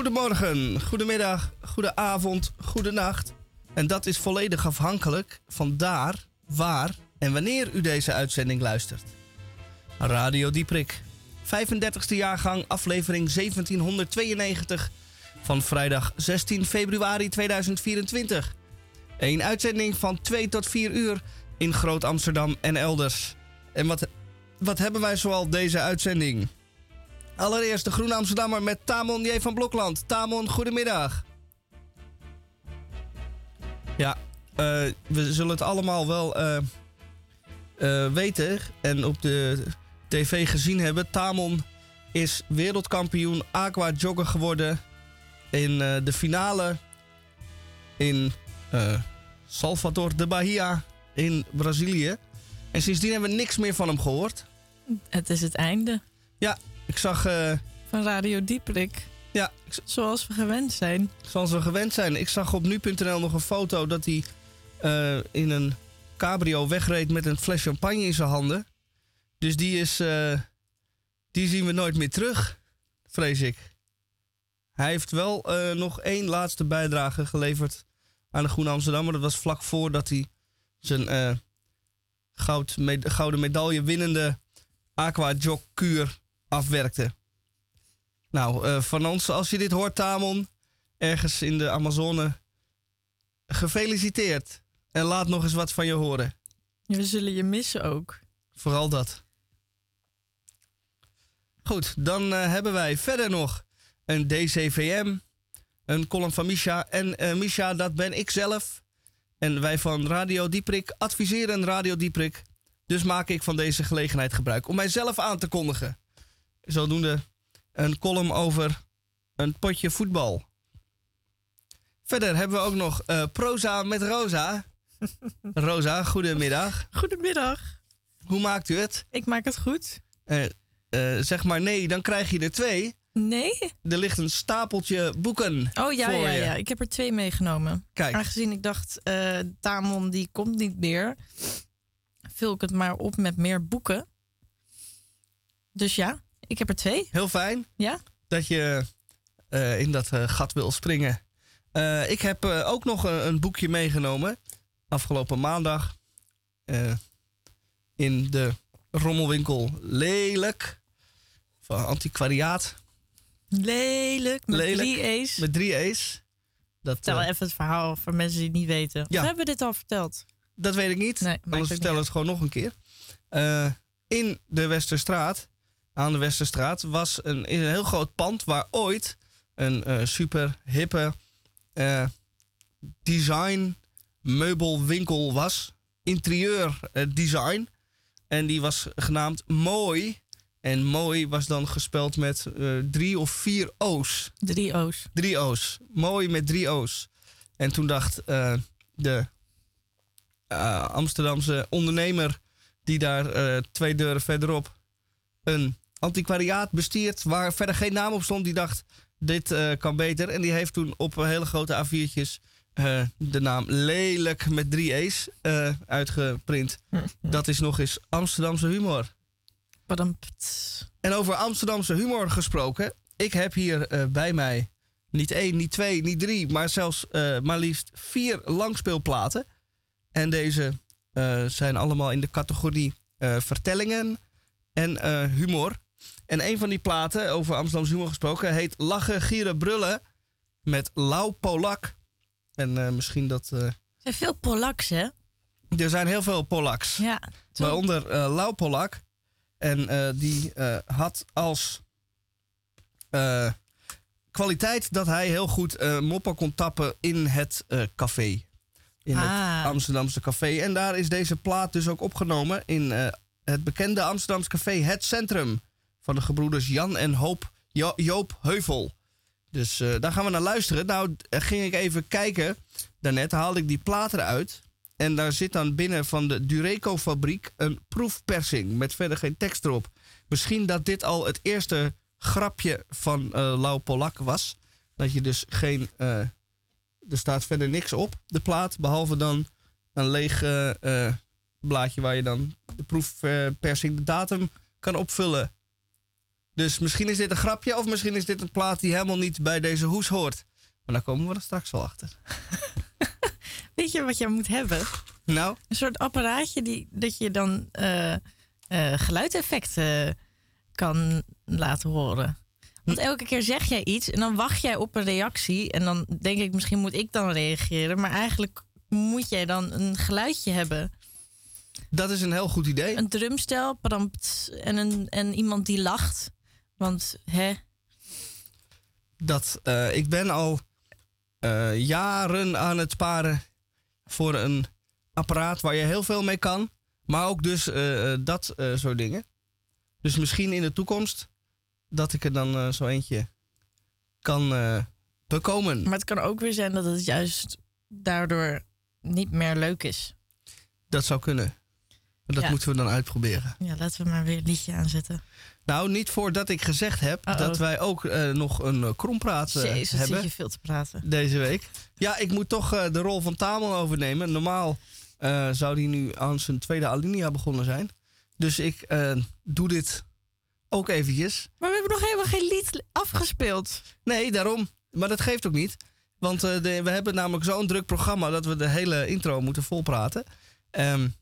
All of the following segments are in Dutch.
Goedemorgen, goedemiddag, goedenavond, goedenacht. En dat is volledig afhankelijk van daar, waar en wanneer u deze uitzending luistert. Radio Dieprik, 35e jaargang, aflevering 1792 van vrijdag 16 februari 2024. Een uitzending van 2 tot 4 uur in Groot Amsterdam en elders. En wat, wat hebben wij zoal deze uitzending? Allereerst de Groene Amsterdammer met Tamon J. van Blokland. Tamon, goedemiddag. Ja, uh, we zullen het allemaal wel uh, uh, weten en op de tv gezien hebben. Tamon is wereldkampioen aqua jogger geworden in de finale in Salvador de Bahia in Brazilië. En sindsdien hebben we niks meer van hem gehoord. Het is het einde. Ja, ik zag... Uh, van Radio Dieprik. Ja. Zoals we gewend zijn. Zoals we gewend zijn. Ik zag op nu.nl nog een foto dat hij uh, in een cabrio wegreed met een fles champagne in zijn handen. Dus die is... Uh, die zien we nooit meer terug, vrees ik. Hij heeft wel nog één laatste bijdrage geleverd aan de Groene Amsterdam. Maar dat was vlak voordat hij zijn goud med gouden medaille winnende aqua jog kuur afwerkte. Nou, uh, van ons, als je dit hoort, Tamon, ergens in de Amazone, gefeliciteerd. En laat nog eens wat van je horen. We zullen je missen ook. Vooral dat. Goed, dan uh, hebben wij verder nog een DCVM, een column van Misha. En uh, Misha, dat ben ik zelf. En wij van Radio Dieprik adviseren Radio Dieprik. Dus maak ik van deze gelegenheid gebruik om mijzelf aan te kondigen zodoende een column over een potje voetbal. Verder hebben we ook nog uh, proza met Rosa. Rosa, goedemiddag. Goedemiddag. Hoe maakt u het? Ik maak het goed. Uh, uh, zeg maar nee, dan krijg je er twee. Nee? Er ligt een stapeltje boeken. Oh ja, ja, ja. Ik heb er twee meegenomen. Kijk. Aangezien ik dacht, Tamon die komt niet meer, vul ik het maar op met meer boeken. Dus ja, ik heb er twee. Heel fijn. Ja? Dat je uh, in dat uh, gat wil springen. Uh, ik heb ook nog een, een, boekje meegenomen. Afgelopen maandag. in de rommelwinkel Lelijk. Van antiquariaat. Lelijk. Met Lelijk, drie E's. Met drie E's. Dat, Vertel even het verhaal voor mensen die het niet weten. Ja. Of hebben we dit al verteld? Dat weet ik niet. Nee, Anders vertellen we het gewoon nog een keer. in de Westerstraat aan de Westerstraat was een, een heel groot pand waar ooit een uh, super hippe uh, design meubelwinkel was. Interieur uh, design. En die was genaamd Mooi. En Mooi was dan gespeld met drie of vier O's. Drie O's. Drie O's. Mooi met drie O's. En toen dacht de Amsterdamse ondernemer die daar twee deuren verderop een antiquariaat bestiert waar verder geen naam op stond. Die dacht, dit uh, kan beter. En die heeft toen op hele grote A4'tjes uh, de naam Lelijk met drie E's uh, uitgeprint. Dat is nog eens Amsterdamse humor. En over Amsterdamse humor gesproken. Ik heb hier bij mij niet één, niet twee, niet drie, maar zelfs maar liefst vier langspeelplaten. En deze zijn allemaal in de categorie vertellingen en humor. En een van die platen, over Amsterdamse humor gesproken, heet Lachen, Gieren, Brullen met Lau Polak. En uh, misschien dat... Uh, er zijn veel Polaks, hè? Er zijn heel veel Polaks. Ja. Waaronder uh, Lau Polak. En die had als kwaliteit dat hij heel goed moppen kon tappen in het café. In ah. het Amsterdamse café. En daar is deze plaat dus ook opgenomen in het bekende Amsterdamse café Het Centrum van de gebroeders Jan en Hoop, jo Joop Heuvel. Dus uh, daar gaan we naar luisteren. Nou, ging ik even kijken. Daarnet haalde ik die plaat eruit. En daar zit dan binnen van de Dureco-fabriek een proefpersing. Met verder geen tekst erop. Misschien dat dit al het eerste grapje van uh, Lau Polak was. Dat je dus geen. Er staat verder niks op, de plaat. Behalve dan een leeg blaadje waar je dan de proefpersing, de datum kan opvullen. Dus misschien is dit een grapje of misschien is dit een plaat die helemaal niet bij deze hoes hoort. Maar daar komen we er straks wel achter. Weet je wat jij moet hebben? Nou? Een soort apparaatje die, dat je dan uh, uh, geluideffecten kan laten horen. Want elke keer zeg jij iets en dan wacht jij op een reactie. En dan denk ik, misschien moet ik dan reageren. Maar eigenlijk moet jij dan een geluidje hebben. Dat is een heel goed idee. Een drumstel en, een, en iemand die lacht. Want, hè? Dat, uh, ik ben al uh, jaren aan het sparen voor een apparaat waar je heel veel mee kan. Maar ook dus uh, dat soort dingen. Dus misschien in de toekomst dat ik er dan zo eentje kan bekomen. Maar het kan ook weer zijn dat het juist daardoor niet meer leuk is. Dat zou kunnen. dat moeten we dan uitproberen. Ja, laten we maar weer een liedje aanzetten. Nou, niet voordat ik gezegd heb dat wij ook uh, nog een uh, krompraat uh, Jezus, hebben. zit je veel te praten. Deze week. Ja, ik moet toch de rol van Tamel overnemen. Normaal zou hij nu aan zijn tweede alinea begonnen zijn. Dus ik doe dit ook eventjes. Maar we hebben nog helemaal geen lied afgespeeld. Nee, daarom. Maar dat geeft ook niet. Want de, we hebben namelijk zo'n druk programma dat we de hele intro moeten volpraten. Um,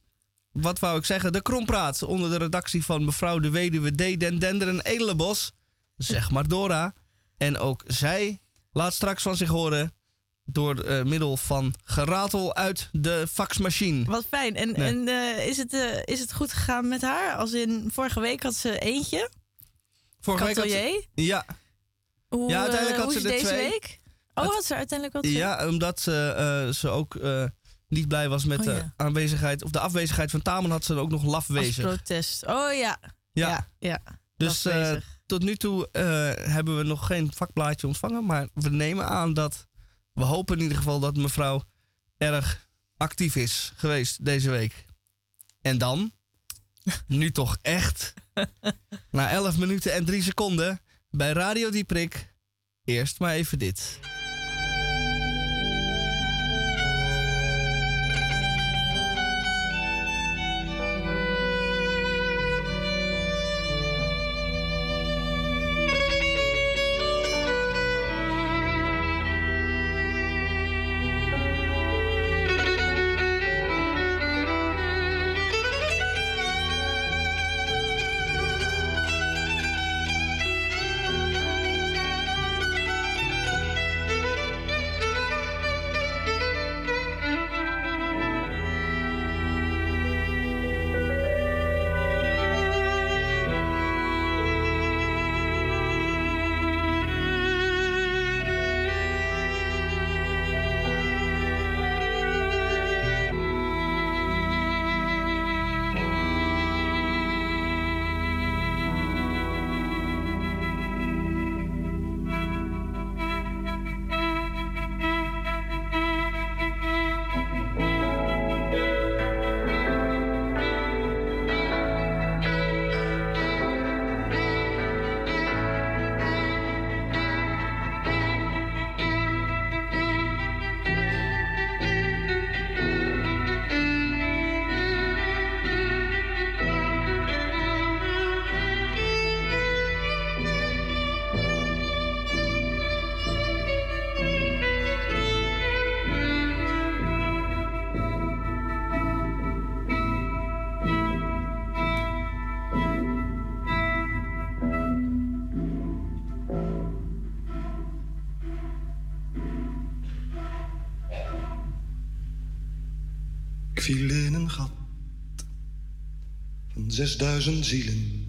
wat wou ik zeggen? De Krompraat onder de redactie van mevrouw de weduwe D. Den Dender en Edelenbos. Zeg maar Dora. En ook zij laat straks van zich horen door uh, middel van geratel uit de faxmachine. Wat fijn. En, en uh, is, het, uh, is het goed gegaan met haar? Als in vorige week had ze eentje. Vorige week had ze, Ja. Hoe, ja, uiteindelijk had ze er deze twee. week? Oh, had ze uiteindelijk wat? Ja, omdat ze, ze ook niet blij was met oh, de aanwezigheid of de afwezigheid van Taman, had ze ook nog lafwezig. Als protest. Oh ja. Ja. ja, Dus uh, tot nu toe uh, hebben we nog geen vakblaadje ontvangen. Maar we nemen aan dat. We hopen in ieder geval dat mevrouw erg actief is geweest deze week. En dan, nu toch echt, na 11 minuten en 3 seconden bij Radio Dieprik, eerst maar even dit. Viel in een gat van zesduizend zielen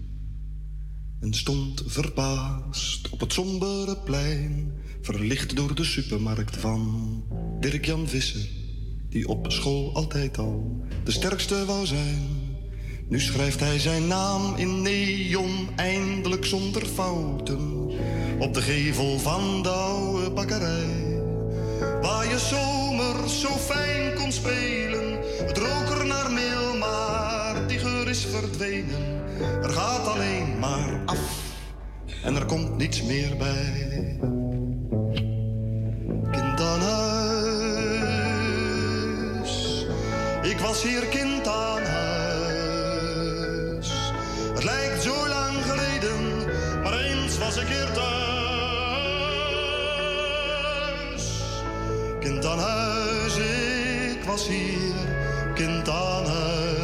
en stond verbaasd op het sombere plein, verlicht door de supermarkt van Dirk-Jan Visser, die op school altijd al de sterkste wou zijn. Nu schrijft hij zijn naam in neon, eindelijk zonder fouten, op de gevel van de oude bakkerij, waar je zomer zo fijn kon spelen Er gaat alleen maar af en er komt niets meer bij. Kind aan huis, ik was hier kind aan huis. Het lijkt zo lang geleden, maar eens was ik hier thuis. Kind aan huis, ik was hier kind aan huis.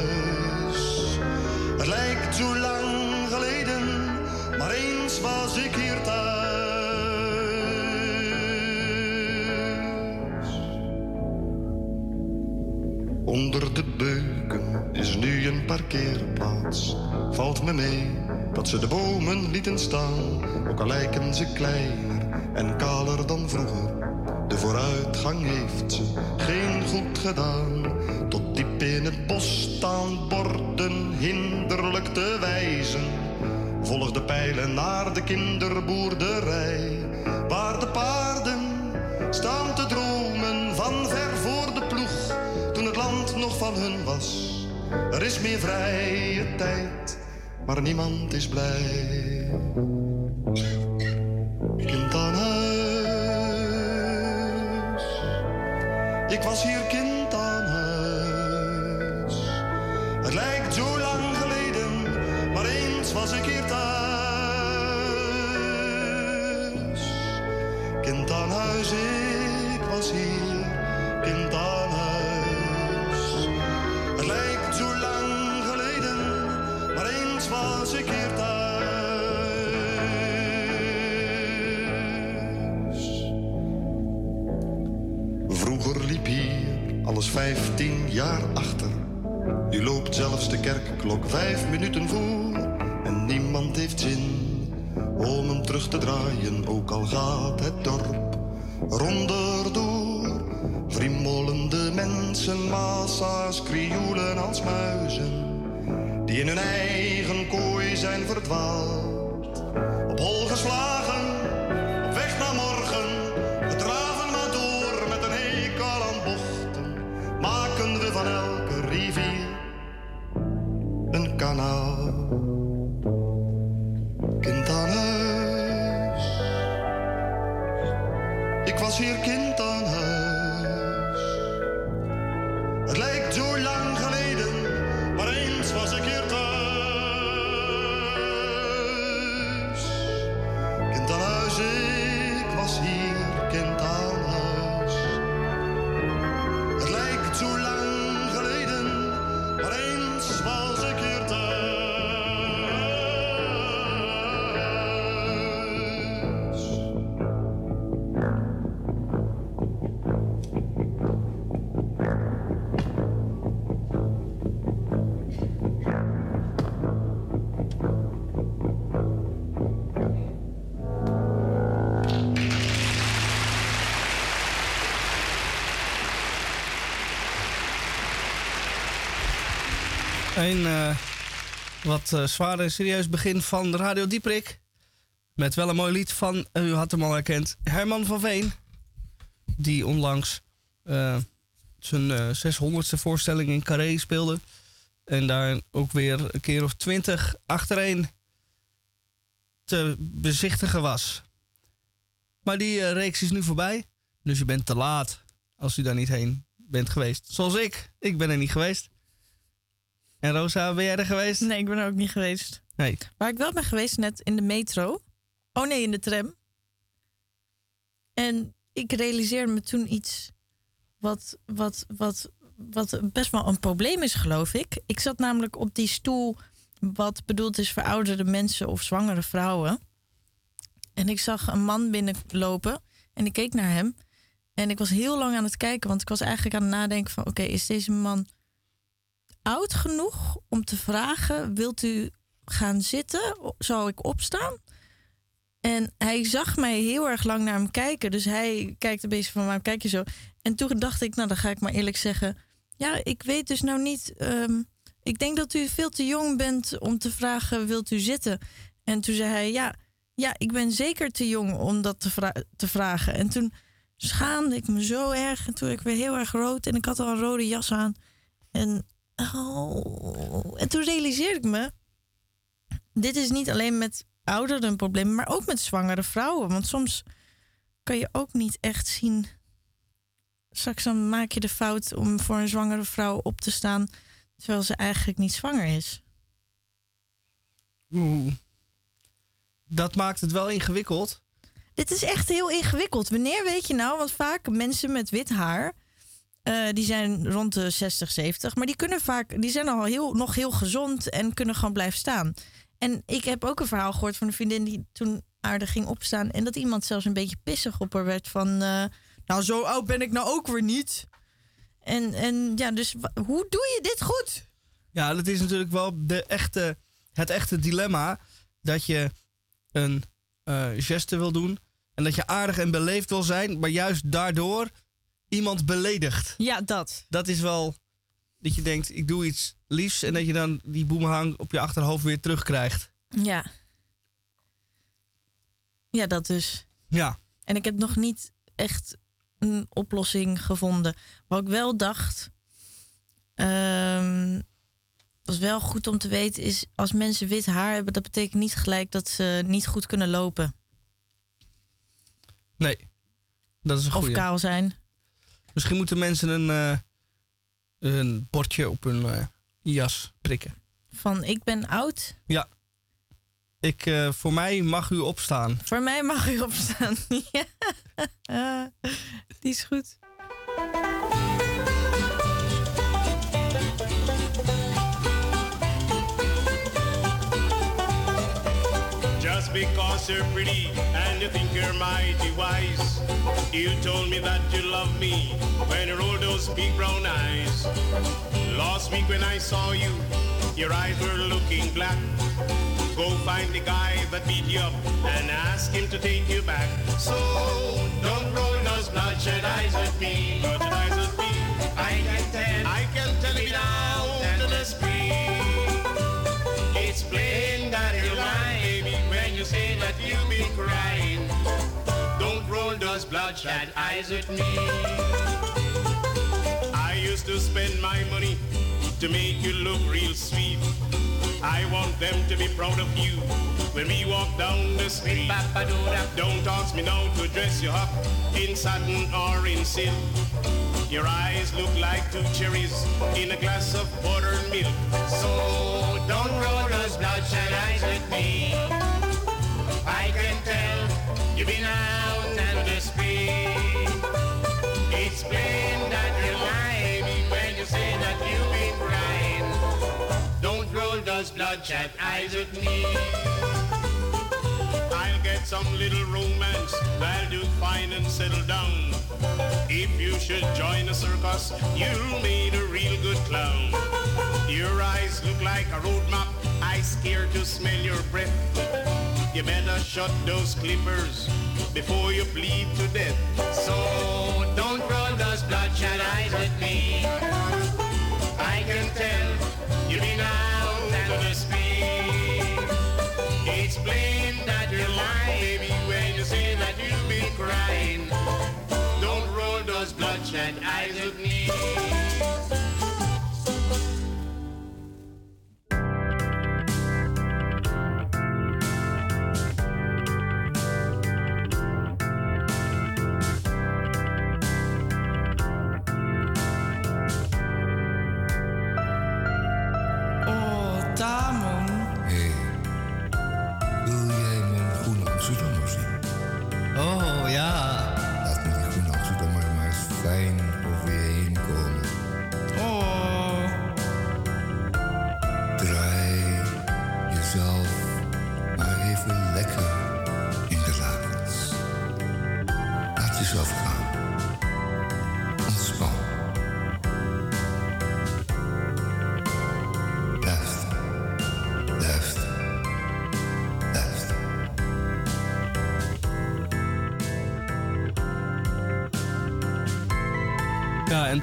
Was ik hier thuis. Onder de beuken is nu een parkeerplaats. Valt me mee dat ze de bomen lieten staan, ook al lijken ze kleiner en kaler dan vroeger. De vooruitgang heeft ze geen goed gedaan. Naar de kinderboerderij, waar de paarden staan te dromen van ver voor de ploeg, toen het land nog van hun was. Er is meer vrije tijd, maar niemand is blij. Jaar achter. Nu loopt zelfs de kerkklok vijf minuten voor. En niemand heeft zin om hem terug te draaien, ook al gaat het dorp ronder door. Vriemolende mensen, massa's, krioelen als muizen, die in hun eigen kooi zijn verdwaald. Wat eh, zwaar en serieus begin van Radio Dieprik. Met wel een mooi lied van, eh, u had hem al herkend, Herman van Veen. Die onlangs eh, zijn eh 600ste voorstelling in Carré speelde. En daar ook weer een keer of twintig achtereen te bezichtigen was. Maar die reeks is nu voorbij. Dus je bent te laat als u daar niet heen bent geweest. Zoals ik. Ik ben er niet geweest. En Rosa, ben jij er geweest? Nee, ik ben er ook niet geweest. Nee. Waar ik wel ben geweest, net in de metro. Oh nee, in de tram. En ik realiseerde me toen iets wat, wat, wat, wat best wel een probleem is, geloof ik. Ik zat namelijk op die stoel wat bedoeld is voor oudere mensen of zwangere vrouwen. En ik zag een man binnenlopen en ik keek naar hem. En ik was heel lang aan het kijken, want ik was eigenlijk aan het nadenken van... oké, is deze man oud genoeg om te vragen... wilt u gaan zitten? Zou ik opstaan? En hij zag mij heel erg lang naar hem kijken. Dus hij kijkt een beetje van, waarom kijk je zo? En toen dacht ik, nou dan ga ik maar eerlijk zeggen... ja, ik weet dus nou niet... ehm, ik denk dat u veel te jong bent om te vragen, wilt u zitten? En toen zei hij, ja, ja ik ben zeker te jong om dat te, te vragen. En toen schaamde ik me zo erg. En toen werd ik weer heel erg rood. En ik had al een rode jas aan. En, oh, en toen realiseerde ik me... dit is niet alleen met ouderen een probleem... maar ook met zwangere vrouwen. Want soms kan je ook niet echt zien... Straks dan maak je de fout om voor een zwangere vrouw op te staan... terwijl ze eigenlijk niet zwanger is. Oeh. Dat maakt het wel ingewikkeld. Dit is echt heel ingewikkeld. Wanneer weet je nou? Want vaak mensen met wit haar eh, die zijn rond de 60, 70. Maar die kunnen vaak, die zijn al heel, nog heel gezond en kunnen gewoon blijven staan. En ik heb ook een verhaal gehoord van een vriendin die toen aardig ging opstaan. En dat iemand zelfs een beetje pissig op haar werd van... Uh, nou, zo oud ben ik nou ook weer niet. En, en ja, dus hoe doe je dit goed? Ja, dat is natuurlijk wel de echte, het echte dilemma. Dat je een uh, geste wil doen. En dat je aardig en beleefd wil zijn. Maar juist daardoor iemand beledigt. Ja, dat. Dat is wel dat je denkt, ik doe iets liefs. En dat je dan die boemerang op je achterhoofd weer terugkrijgt. Ja. Ja, dat dus. Ja. En ik heb nog niet echt een oplossing gevonden. Wat ik wel dacht, um, was wel goed om te weten, is als mensen wit haar hebben, dat betekent niet gelijk dat ze niet goed kunnen lopen. Nee, dat is een goede. Of kaal zijn. Misschien moeten mensen een, uh, een bordje op hun uh, jas prikken. Van ik ben oud? Ja. Ik, uh, voor mij mag u opstaan. Voor mij mag u opstaan. ja. die is goed. Because you're pretty and you think you're mighty wise. You told me that you love me when you rolled those big brown eyes. Last week when I saw you, your eyes were looking black. Go find the guy that beat you up and ask him to take you back. So don't roll those bloodshed eyes at me. Bloodshed eyes at me. I can tell. I that you've been crying. Don't roll those bloodshot eyes at me. I used to spend my money to make you look real sweet. I want them to be proud of you when we walk down the street. Don't ask me now to dress you up in satin or in silk. Your eyes look like two cherries in a glass of buttered milk. So don't roll those bloodshot eyes with me. I can tell you've been out on the street. It's plain that you're lying when you say that you've been crying. Don't roll those bloodshot eyes at me. I'll get some little romance. I'll do fine and settle down. If you should join a circus, you'll meet a real good clown. Your eyes look like a road map. I scared to smell your breath. You better shut those clippers before you bleed to death. So don't roll those bloodshot eyes at me. I can tell you've been out to the street. It's plain that you're lying, baby, when you say that you've been crying. Don't roll those bloodshot eyes at me.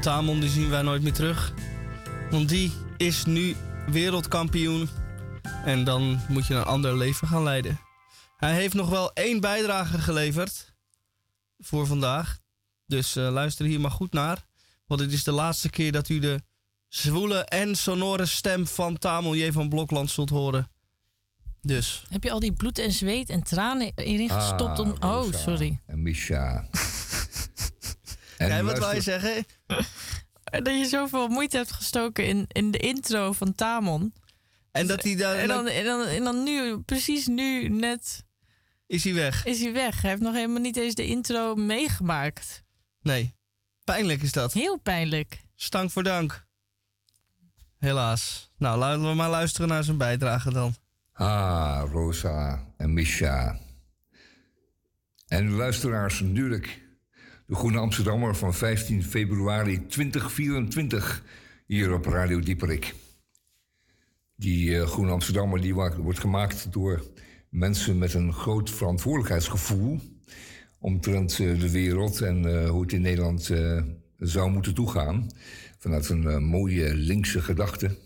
Tamon die zien wij nooit meer terug. Want die is nu wereldkampioen. En dan moet je een ander leven gaan leiden. Hij heeft nog wel één bijdrage geleverd voor vandaag. Dus eh, luister hier maar goed naar. Want het is de laatste keer dat u de zwoele en sonore stem van Tamon J. van Blokland zult horen. Dus, Heb je al die bloed en zweet en tranen erin gestopt om... Ah, Oh, sorry. En Misha. Jij wat wou je zeggen? Dat je zoveel moeite hebt gestoken in, in de intro van Tamon. En dat hij. En dan, en, dan, en dan nu, precies nu, net Is hij weg? is hij weg. Hij heeft nog helemaal niet eens de intro meegemaakt. Nee. Pijnlijk is dat. Heel pijnlijk. Stank voor dank. Helaas. Nou, laten we maar luisteren naar zijn bijdrage dan. Ah, Rosa en Misha. En luisteraars natuurlijk. De Groene Amsterdammer van 15 februari 2024 hier op Radio Dieperik. Die uh, Groene Amsterdammer die wordt gemaakt door mensen met een groot verantwoordelijkheidsgevoel omtrent uh, de wereld en uh, hoe het in Nederland zou moeten toegaan. Vanuit een mooie linkse gedachte.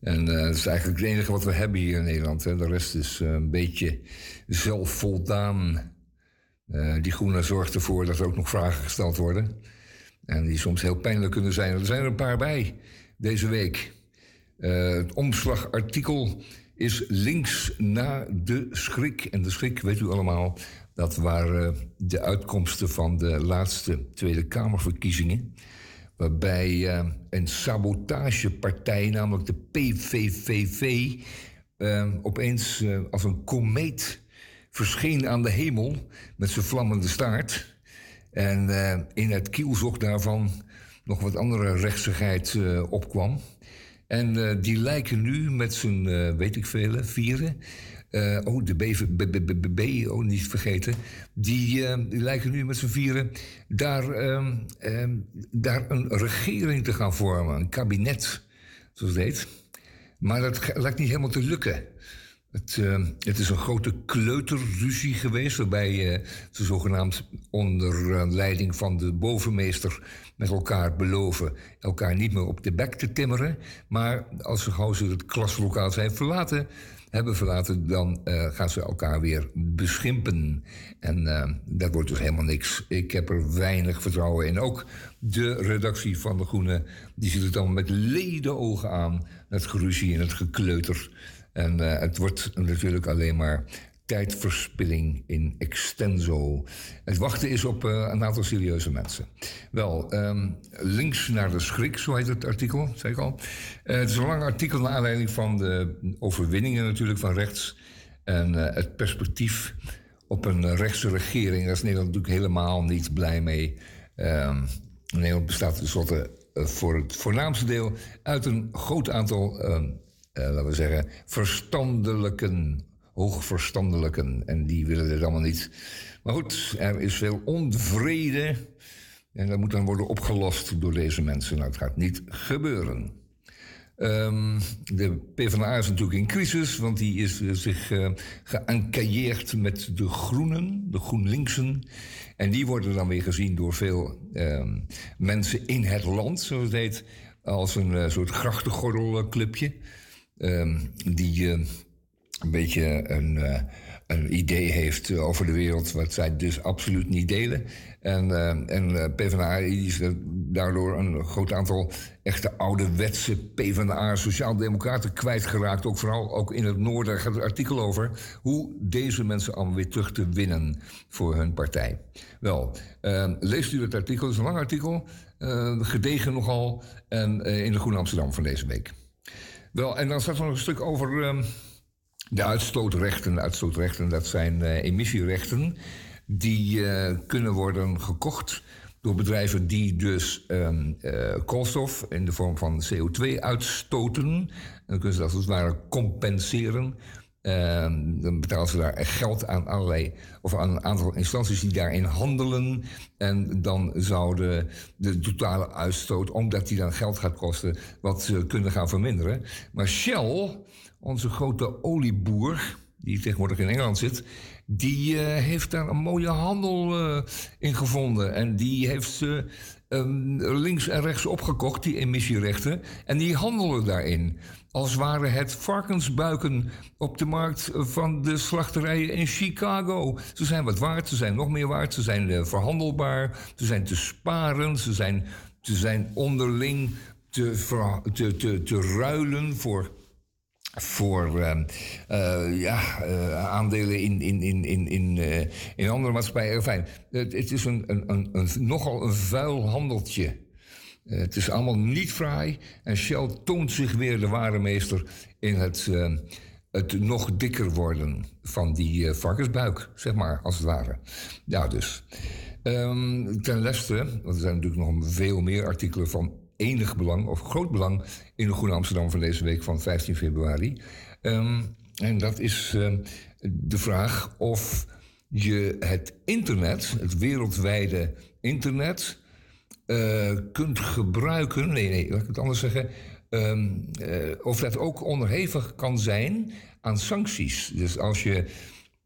En dat is eigenlijk het enige wat we hebben hier in Nederland. Hè. De rest is een beetje zelfvoldaan. Die groene zorgt ervoor dat er ook nog vragen gesteld worden. En die soms heel pijnlijk kunnen zijn. Er zijn er een paar bij deze week. Uh, het omslagartikel is links na de schrik. En de schrik, weet u allemaal, dat waren de uitkomsten van de laatste Tweede Kamerverkiezingen. Waarbij uh, een sabotagepartij, namelijk de PVVV, eh, opeens als een komeet verscheen aan de hemel met zijn vlammende staart. En in het kielzog daarvan nog wat andere rechtsigheid opkwam. En uh, die lijken nu met uh, weet ik veel, vieren. Oh, de BVB, oh, niet vergeten. Die, die lijken nu met z'n vieren daar, ehm, ehm, daar een regering te gaan vormen. Een kabinet, zoals het heet. Maar dat lijkt niet helemaal te lukken. Het, uh, het, is een grote kleuterruzie geweest, waarbij uh, ze zogenaamd onder leiding van de bovenmeester met elkaar beloven elkaar niet meer op de bek te timmeren. Maar als ze gauw ze het klaslokaal zijn verlaten, hebben verlaten, dan uh, gaan ze elkaar weer beschimpen. En uh, dat wordt dus helemaal niks. Ik heb er weinig vertrouwen in. Ook de redactie van De Groene, die ziet het dan met ledenogen aan. Het geruzie en het gekleuter. En uh, het wordt natuurlijk alleen maar tijdverspilling in extenso. Het wachten is op uh, een aantal serieuze mensen. Wel, um, links naar de schrik, zo heet het artikel, zei ik al. Uh, het is een lang artikel naar aanleiding van de overwinningen natuurlijk van rechts. En het perspectief op een rechtse regering. Daar is Nederland natuurlijk helemaal niet blij mee. Um, Nederland bestaat tenslotte voor het voornaamste deel uit een groot aantal, laten we zeggen, verstandelijken hoogverstandelijken. En die willen het allemaal niet. Maar goed, er is veel onvrede. En dat moet dan worden opgelost door deze mensen. Nou, het gaat niet gebeuren. Um, de PvdA is natuurlijk in crisis, want die is uh, zich uh, geëncailleerd met de Groenen, de GroenLinksen. En die worden dan weer gezien door veel uh, mensen in het land, zoals het heet, als een soort grachtengordelclubje. Ehm, die een beetje een, uh, een idee heeft over de wereld, wat zij dus absoluut niet delen. En, uh, en uh, PvdA is daardoor een groot aantal echte ouderwetse PvdA sociaaldemocraten kwijtgeraakt. Ook vooral ook in het noorden. Gaat het artikel over hoe deze mensen allemaal weer terug te winnen voor hun partij. Wel, leest u het artikel, het is een lang artikel, gedegen nogal, en in de Groene Amsterdam van deze week. Wel, en dan staat er nog een stuk over de uitstootrechten, uitstootrechten dat zijn uh, emissierechten, die uh, kunnen worden gekocht door bedrijven die dus um, uh, koolstof in de vorm van CO2 uitstoten. En dan kunnen ze dat als het ware compenseren. Ehm, dan betalen ze daar geld aan allerlei, of aan een aantal instanties die daarin handelen. En dan zouden de totale uitstoot, omdat die dan geld gaat kosten, wat kunnen gaan verminderen. Maar Shell onze grote olieboer, die tegenwoordig in Engeland zit, die uh, heeft daar een mooie handel uh, in gevonden. En die heeft ze um, links en rechts opgekocht, die emissierechten. En die handelen daarin. Als waren het varkensbuiken op de markt van de slachterijen in Chicago. Ze zijn wat waard, ze zijn nog meer waard, ze zijn uh, verhandelbaar, ze zijn te sparen, ze zijn, ze zijn onderling te, te, te, te ruilen voor voor uh, uh, ja, uh, aandelen in, in, in, in, in, in andere maatschappijen. Fijn, het, het is een, een, een, nogal een vuil handeltje. het is allemaal niet fraai. En Shell toont zich weer de ware meester in het, het nog dikker worden van die varkensbuik, zeg maar, als het ware. Ja, dus. Um, ten leste, want er zijn natuurlijk nog veel meer artikelen van enig belang of groot belang in de Groene Amsterdam van deze week van 15 februari. Um, en dat is uh, de vraag of je het internet, het wereldwijde internet, uh, kunt gebruiken. Nee, nee, laat ik het anders zeggen. Um, uh, of dat ook onderhevig kan zijn aan sancties. Dus als je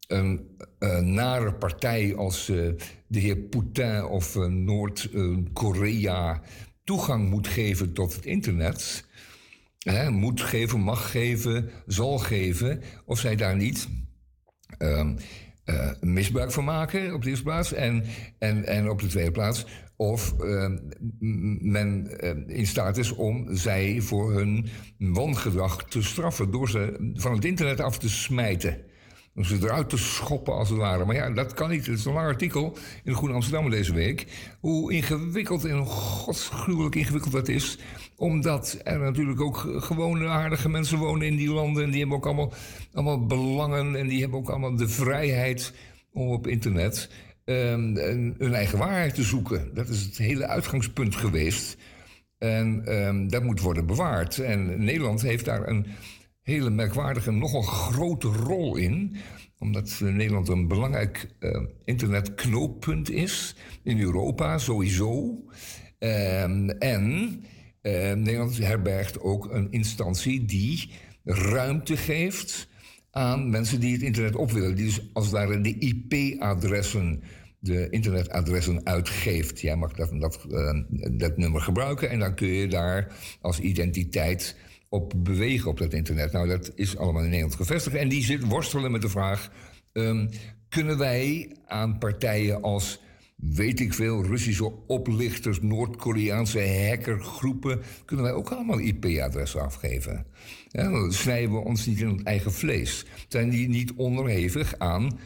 een, een nare partij als uh, de heer Poutine of Noord-Korea toegang moet geven tot het internet. Hè, moet geven, mag geven, zal geven. Of zij daar niet uh, uh, misbruik van maken op de eerste plaats. En, en, en op de tweede plaats of uh, men uh, in staat is om zij voor hun wangedrag te straffen door ze van het internet af te smijten. Om ze eruit te schoppen als het ware. Maar ja, dat kan niet. Het is een lang artikel in de Groene Amsterdam deze week. Hoe ingewikkeld en godsgruwelijk ingewikkeld dat is. Omdat er natuurlijk ook gewone aardige mensen wonen in die landen. En die hebben ook allemaal, allemaal belangen. En die hebben ook allemaal de vrijheid om op internet um, hun eigen waarheid te zoeken. Dat is het hele uitgangspunt geweest. En um, dat moet worden bewaard. En Nederland heeft daar een hele merkwaardige, nogal grote rol in. Omdat Nederland een belangrijk uh, internetknooppunt is. In Europa sowieso. Um, en uh, Nederland herbergt ook een instantie die ruimte geeft aan mensen die het internet op willen. Die dus als het ware de IP-adressen de internetadressen uitgeeft. Jij mag dat, dat, dat nummer gebruiken en dan kun je daar als identiteit op bewegen op dat internet. Nou, dat is allemaal in Nederland gevestigd. En die zit worstelen met de vraag: um, kunnen wij aan partijen als weet ik veel, Russische oplichters, Noord-Koreaanse hackergroepen, kunnen wij ook allemaal IP-adressen afgeven? Ja, dan snijden we ons niet in het eigen vlees. Zijn die niet onderhevig aan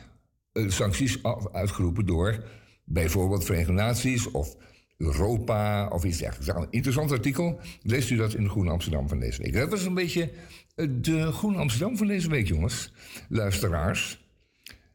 uh, sancties uitgeroepen door bijvoorbeeld Verenigde Naties of Europa of iets dergelijks. Een interessant artikel. Leest u dat in de Groene Amsterdam van deze week. Dat was een beetje eh, de Groene Amsterdam van deze week, jongens. Luisteraars.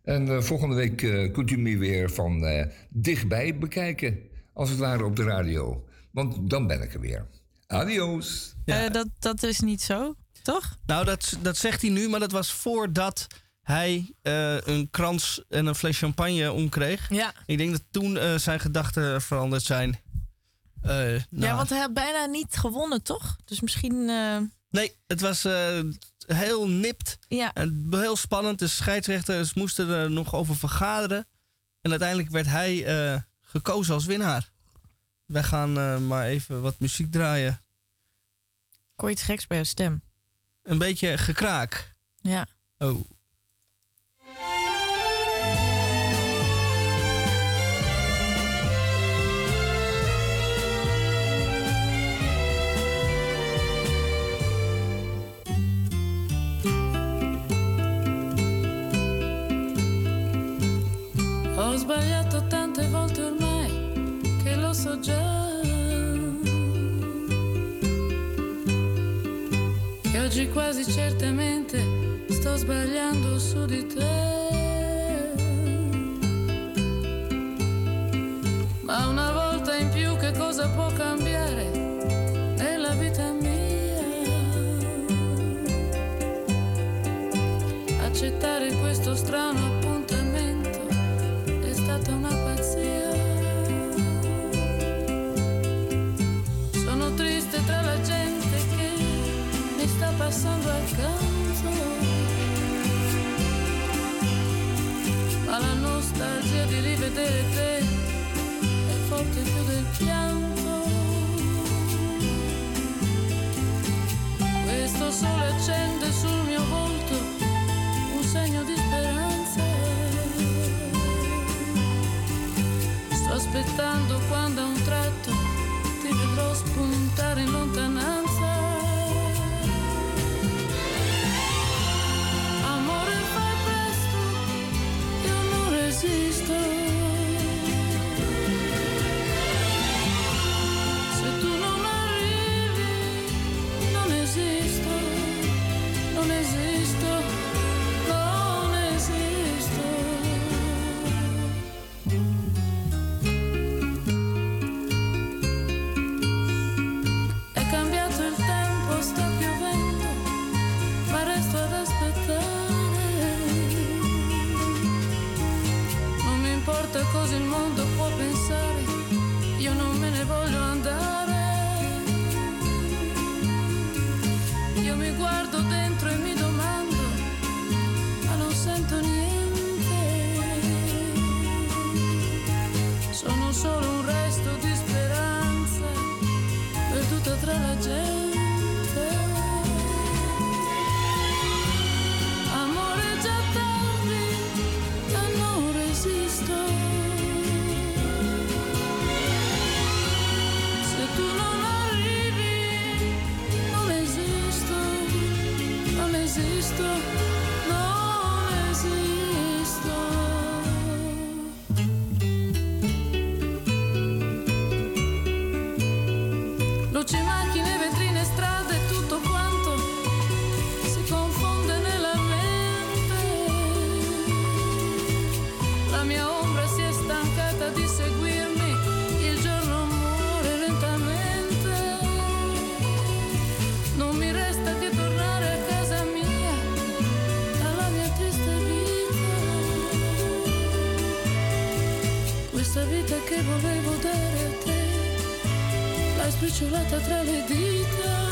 En uh, volgende week uh, kunt u me weer van uh, dichtbij bekijken. Als het ware op de radio. Want dan ben ik er weer. Adios. Ja. dat, dat is niet zo, toch? Nou, dat, dat zegt hij nu, maar dat was voordat hij uh, een krans en een fles champagne omkreeg. Ja. Ik denk dat toen uh, zijn gedachten veranderd zijn. Uh, nou. Ja, want hij had bijna niet gewonnen, toch? Dus misschien. Nee, het was heel nipt. Ja. En heel spannend. De scheidsrechters moesten er nog over vergaderen. En uiteindelijk werd hij gekozen als winnaar. Wij gaan maar even wat muziek draaien. Kon je iets geks bij jouw stem? Een beetje gekraak. Ja. Oh. Sbagliato tante volte ormai che lo so già. Che oggi quasi certamente sto sbagliando su di te. Ma una volta in più che cosa può cambiare nella vita mia? Accettare questo strano tra la gente che mi sta passando accanto. Ma la nostalgia di rivedere te è forte più del pianto. Questo sole accende sul mio volto un segno di speranza. Sto aspettando quando a un tratto ti vedrò spuntare in lontananza. Amore, fai presto, io non resisto. Volevo dare a te, l'hai sbriciolata tra le dita.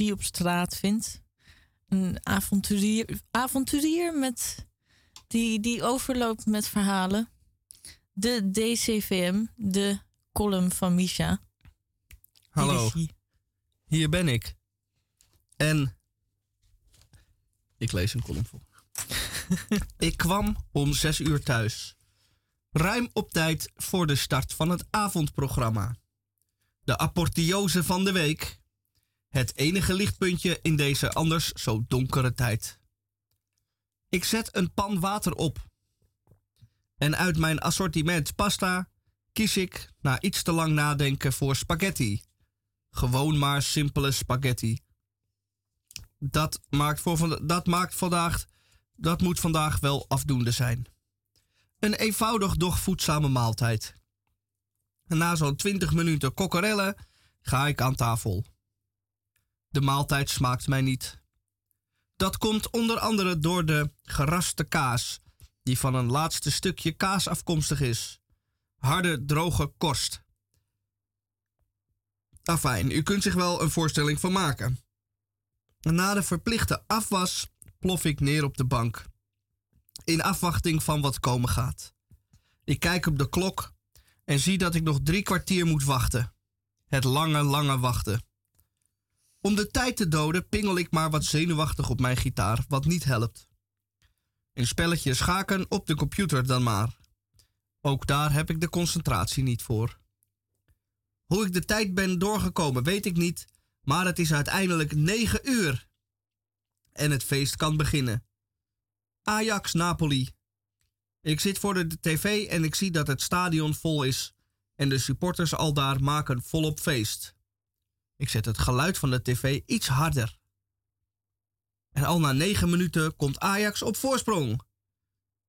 Die op straat vindt. Een avonturier, avonturier met, die, die overloopt met verhalen. De DCVM, de column van Misha. Hallo, hier ben ik. En ik lees een column voor. ik kwam om zes uur thuis. Ruim op tijd voor de start van het avondprogramma. De apotheose van de week. Het enige lichtpuntje in deze anders zo donkere tijd. Ik zet een pan water op. En uit mijn assortiment pasta kies ik na iets te lang nadenken voor spaghetti. Gewoon maar simpele spaghetti. Dat maakt, voor dat maakt vandaag, dat moet vandaag wel afdoende zijn. Een eenvoudig doch voedzame maaltijd. Na zo'n 20 minuten kokkerellen ga ik aan tafel. De maaltijd smaakt mij niet. Dat komt onder andere door de geraste kaas, die van een laatste stukje kaas afkomstig is. Harde, droge korst. Afijn, u kunt zich wel een voorstelling van maken. Na de verplichte afwas plof ik neer op de bank. In afwachting van wat komen gaat. Ik kijk op de klok en zie dat ik nog drie kwartier moet wachten. Het lange, lange wachten. Om de tijd te doden pingel ik maar wat zenuwachtig op mijn gitaar, wat niet helpt. Een spelletje schaken op de computer dan maar. Ook daar heb ik de concentratie niet voor. Hoe ik de tijd ben doorgekomen, weet ik niet, maar het is uiteindelijk 9 uur. En het feest kan beginnen. Ajax Napoli. Ik zit voor de tv en ik zie dat het stadion vol is en de supporters al daar maken volop feest. Ik zet het geluid van de tv iets harder. En al na 9 minuten komt Ajax op voorsprong.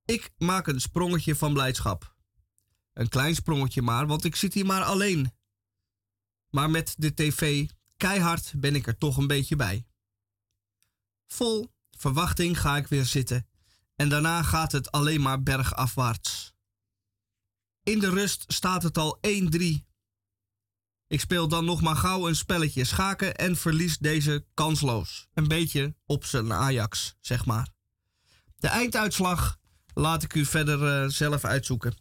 Ik maak een sprongetje van blijdschap. Een klein sprongetje maar, want ik zit hier maar alleen. Maar met de tv keihard ben ik er toch een beetje bij. Vol verwachting ga ik weer zitten en daarna gaat het alleen maar bergafwaarts. In de rust staat het al 1-3. Ik speel dan nog maar gauw een spelletje schaken en verlies deze kansloos. Een beetje op zijn Ajax, zeg maar. De einduitslag laat ik u verder eh, zelf uitzoeken.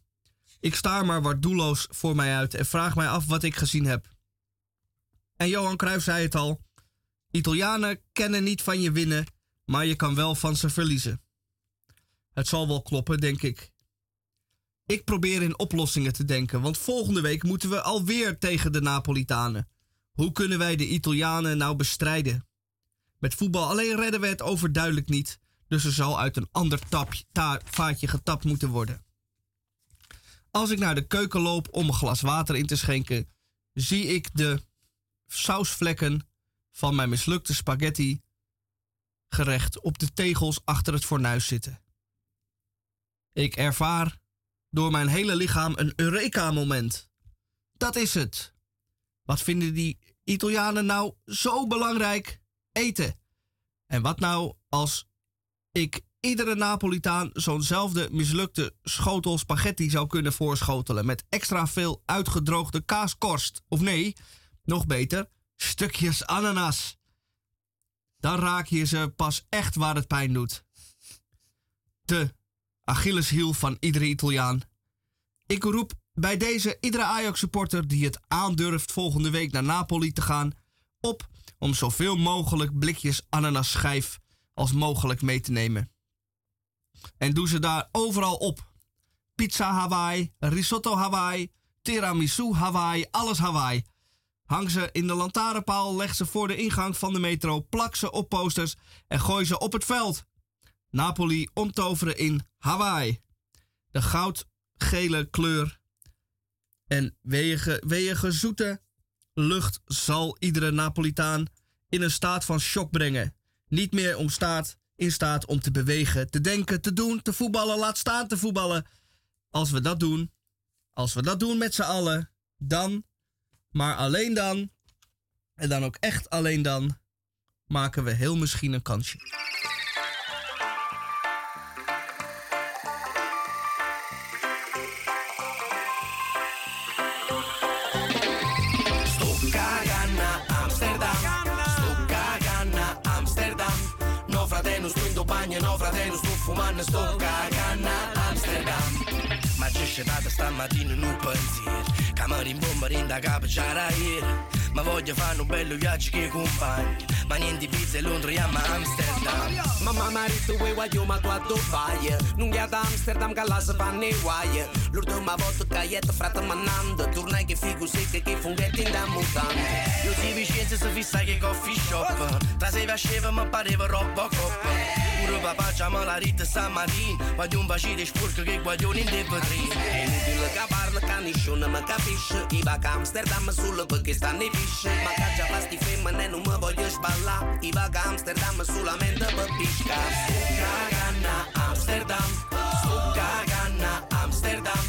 Ik sta maar wat doelloos voor mij uit en vraag mij af wat ik gezien heb. En Johan Cruijff zei het al: Italianen kennen niet van je winnen, maar je kan wel van ze verliezen. Het zal wel kloppen, denk ik. Ik probeer in oplossingen te denken, want volgende week moeten we alweer tegen de Napolitanen. Hoe kunnen wij de Italianen nou bestrijden? Met voetbal alleen redden we het overduidelijk niet, dus er zal uit een ander tapje, vaatje getapt moeten worden. Als ik naar de keuken loop om een glas water in te schenken, zie ik de sausvlekken van mijn mislukte spaghetti gerecht op de tegels achter het fornuis zitten. Ik ervaar door mijn hele lichaam een Eureka-moment. Dat is het. Wat vinden die Italianen nou zo belangrijk? Eten. En wat nou als ik iedere Napolitaan zo'nzelfde mislukte schotel spaghetti zou kunnen voorschotelen met extra veel uitgedroogde kaaskorst? Of nee, nog beter, stukjes ananas. Dan raak je ze pas echt waar het pijn doet. De Achilleshiel van iedere Italiaan. Ik roep bij deze iedere Ajax-supporter die het aandurft volgende week naar Napoli te gaan op om zoveel mogelijk blikjes ananasschijf als mogelijk mee te nemen. En doe ze daar overal op. Pizza Hawaii, risotto Hawaii, tiramisu Hawaii, alles Hawaii. Hang ze in de lantaarnpaal, leg ze voor de ingang van de metro, plak ze op posters en gooi ze op het veld. Napoli omtoveren in Hawaii. De goudgele kleur en weeige, weeige zoete lucht zal iedere Napolitaan in een staat van shock brengen. Niet meer om staat, in staat om te bewegen, te denken, te doen, te voetballen, laat staan te voetballen. Als we dat doen, als we dat doen met z'n allen, dan, maar alleen dan, en dan ook echt alleen dan, maken we heel misschien een kansje. Fumando sto cagando Amsterdam. Ma c'è scenata stamattina in un pensiero Che mi rimbomba da capo c'era ieri. Ma voglio fare un bello viaggio che compagni. Ma niente pizza e Londra, chiama Amsterdam. Mamma marito e guaglio ma tu a Dubai Non chiada Amsterdam che là si fanno i guai. L'ultima volta che io frate manando Tornai che figo secca che funghetti in da mutanda Io si Vicenza si fissa che coffee shop. Tra se faceva mi pareva Robocop Pure papà c'ha la ritta stamattina Voglio un bacino di sporco che guaglione in dei vetrine È inutile che parla che nessuno mi capisce I va a Amsterdam solo perché stanno i pesci Ma che fa sti femmine non mi voglio sballare. I va a Amsterdam solamente per pisca. Sto cagando a Amsterdam. Sto cagando a Amsterdam.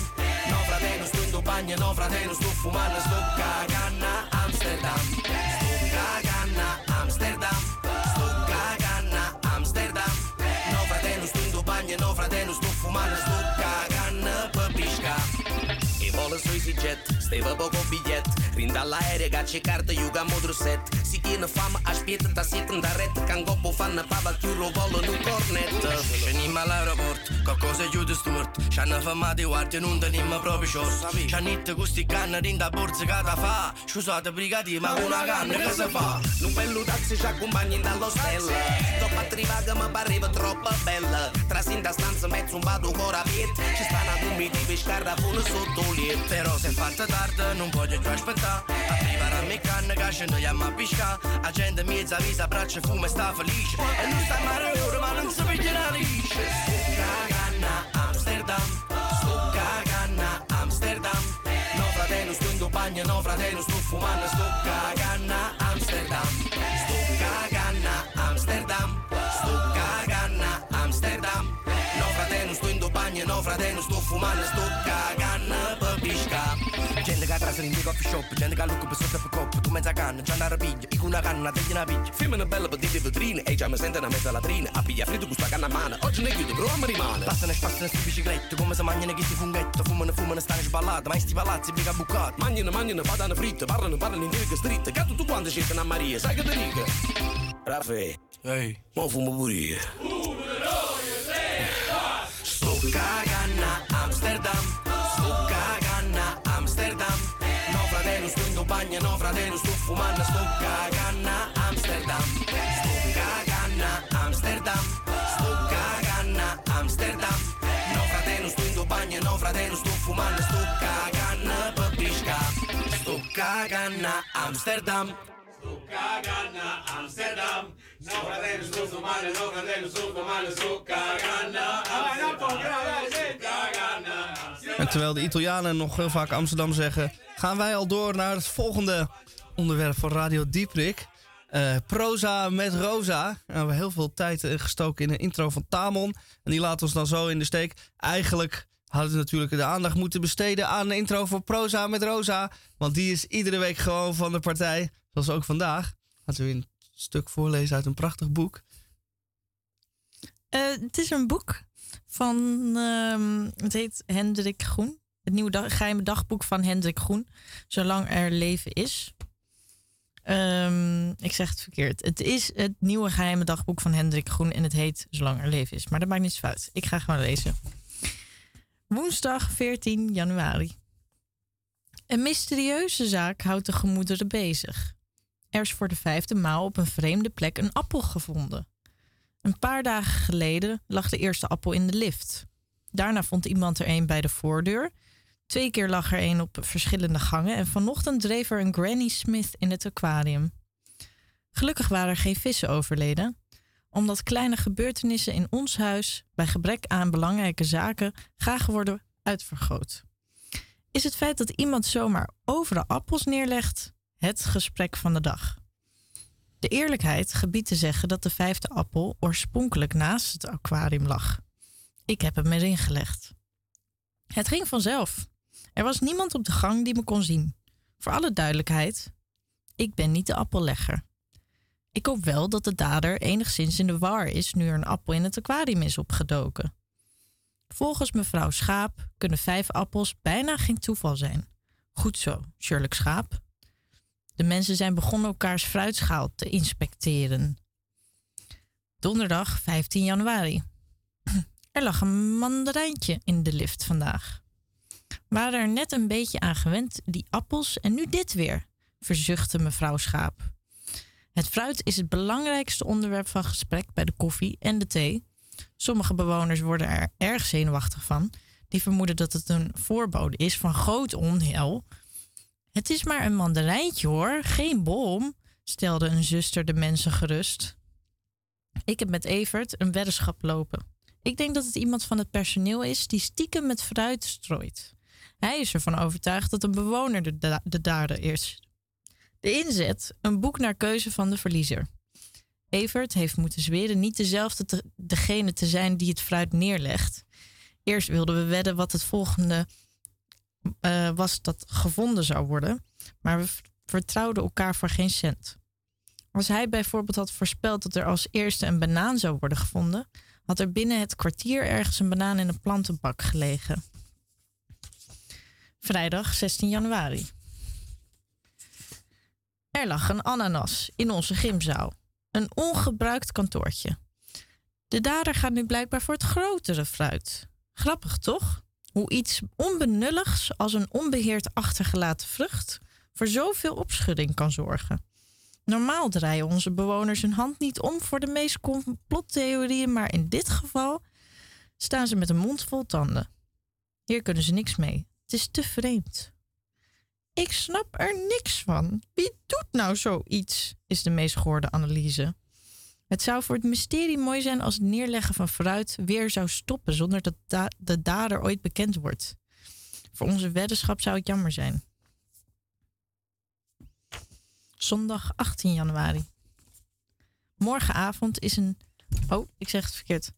No fratello sto in bagno, no fratello sto fumando Sto EasyJet, steva poco biglietto Rind all'aereo che c'è carta Yuga modro set Si tiene fama, aspetta, ta siete da retta Can goppo fanno pava, chiuro volo in un cornetto Scenim all'aeroport, qualcosa chiude sturt C'hanno fermato i guardie, non teniamo proprio short C'hanno detto questi canna rinda borsa che da fa. Scusate brigati, ma una canna che si fa? Un bello taxi ci accompagni dall'ostello Dopo attrivata mi pareva troppo bella Trasinda stanza mezzo un vado ancora piet Ci sta una comitiva scarra fuori sotto liet Però se è fatta tardi, non voglio più aspettare Arrivare a me canna che ce ne a pisca La gente mezza visa, braccia fuma e sta felice E lui sta mare ora ma non si piglia la lisce Sto cagando a Amsterdam. Sto cagando Amsterdam. No fratello sto in bagno, no fratello sto fumando Sto In coffee shop, gente che lucca per sotto per coppa Tu mezza canna, c'è una rapiglia, io una canna, te una piglia Femmina bella per dire vetrine, e già mi sente una mezza latrina A piglia fritto con sta canna a mano, oggi ne chiudo però mi rimane Passano e spassano sti biciclette, come se mangiano che sti funghetto Fumano, fumano, stanno sballate, ma in sti palazzi mica bucati. Mangiano, mangiano, patane fritte, parlano, parlano in diretta street Che tu quando cercano a Maria, sai che ti dico? Raffaele, Ehi, mo fumo pure io. Sto cagando a Amsterdam Sto cagando fumando, a Amsterdam. A Amsterdam. A Amsterdam. No sto in bagno, no fratello, sto fumando, sto cagando per pisca. Sto cagando a Amsterdam. A Amsterdam. No fratello, sto fumando, no fratello, sto fumando, sto cagando a Amsterdam. En terwijl de Italianen nog heel vaak Amsterdam zeggen, gaan wij al door naar het volgende onderwerp van Radio Dieprik. Eh, proza met Rosa. Nou, we hebben heel veel tijd eh, gestoken in een intro van Tamon. En die laat ons dan zo in de steek. Eigenlijk hadden we natuurlijk de aandacht moeten besteden aan de intro van Proza met Rosa. Want die is iedere week gewoon van de partij. Zoals ook vandaag. Laten we een stuk voorlezen uit een prachtig boek. Eh, het is een boek van, ehm, het heet Hendrik Groen. Het nieuwe geheime dagboek van Hendrik Groen. Zolang er leven is. Ehm, ik zeg het verkeerd. Het is het nieuwe geheime dagboek van Hendrik Groen en het heet Zolang er leven is. Maar dat maakt niet fout. Ik ga gewoon lezen. Woensdag 14 januari. Een mysterieuze zaak houdt de gemoederen bezig. Er is voor de vijfde maal op een vreemde plek een appel gevonden. Een paar dagen geleden lag de eerste appel in de lift. Daarna vond iemand er een bij de voordeur. Twee keer lag er een op verschillende gangen en vanochtend dreef er een Granny Smith in het aquarium. Gelukkig waren er geen vissen overleden, omdat kleine gebeurtenissen in ons huis bij gebrek aan belangrijke zaken graag worden uitvergroot. Is het feit dat iemand zomaar overal appels neerlegt het gesprek van de dag? De eerlijkheid gebiedt te zeggen dat de vijfde appel oorspronkelijk naast het aquarium lag. Ik heb hem erin gelegd. Het ging vanzelf. Er was niemand op de gang die me kon zien. Voor alle duidelijkheid, ik ben niet de appellegger. Ik hoop wel dat de dader enigszins in de war is nu er een appel in het aquarium is opgedoken. Volgens mevrouw Schaap kunnen vijf appels bijna geen toeval zijn. Goed zo, Sherlock Schaap. De mensen zijn begonnen elkaars fruitschaal te inspecteren. Donderdag 15 januari. Er lag een mandarijntje in de lift vandaag. Waren er net een beetje aan gewend, die appels, en nu dit weer, verzuchtte mevrouw Schaap. Het fruit is het belangrijkste onderwerp van gesprek bij de koffie en de thee. Sommige bewoners worden er erg zenuwachtig van. Die vermoeden dat het een voorbode is van groot onheil. Het is maar een mandarijntje hoor, geen bom, stelde een zuster de mensen gerust. Ik heb met Evert een weddenschap lopen. Ik denk dat het iemand van het personeel is die stiekem met fruit strooit. Hij is ervan overtuigd dat een bewoner de, da de dader is. De inzet, een boek naar keuze van de verliezer. Evert heeft moeten zweren niet dezelfde degene te zijn die het fruit neerlegt. Eerst wilden we wedden wat het volgende uh, was dat gevonden zou worden, maar we vertrouwden elkaar voor geen cent. Als hij bijvoorbeeld had voorspeld dat er als eerste een banaan zou worden gevonden, had er binnen het kwartier ergens een banaan in een plantenbak gelegen. Vrijdag 16 januari. Er lag een ananas in onze gymzaal. Een ongebruikt kantoortje. De dader gaat nu blijkbaar voor het grotere fruit. Grappig toch? Hoe iets onbenulligs als een onbeheerd achtergelaten vrucht voor zoveel opschudding kan zorgen. Normaal draaien onze bewoners hun hand niet om voor de meest complottheorieën, maar in dit geval staan ze met een mond vol tanden. Hier kunnen ze niks mee. Het is te vreemd. Ik snap er niks van. Wie doet nou zoiets? Is de meest gehoorde analyse. Het zou voor het mysterie mooi zijn als het neerleggen van fruit weer zou stoppen zonder dat de dader ooit bekend wordt. Voor onze weddenschap zou het jammer zijn. Zondag 18 januari. Morgenavond is een. Oh, ik zeg het verkeerd.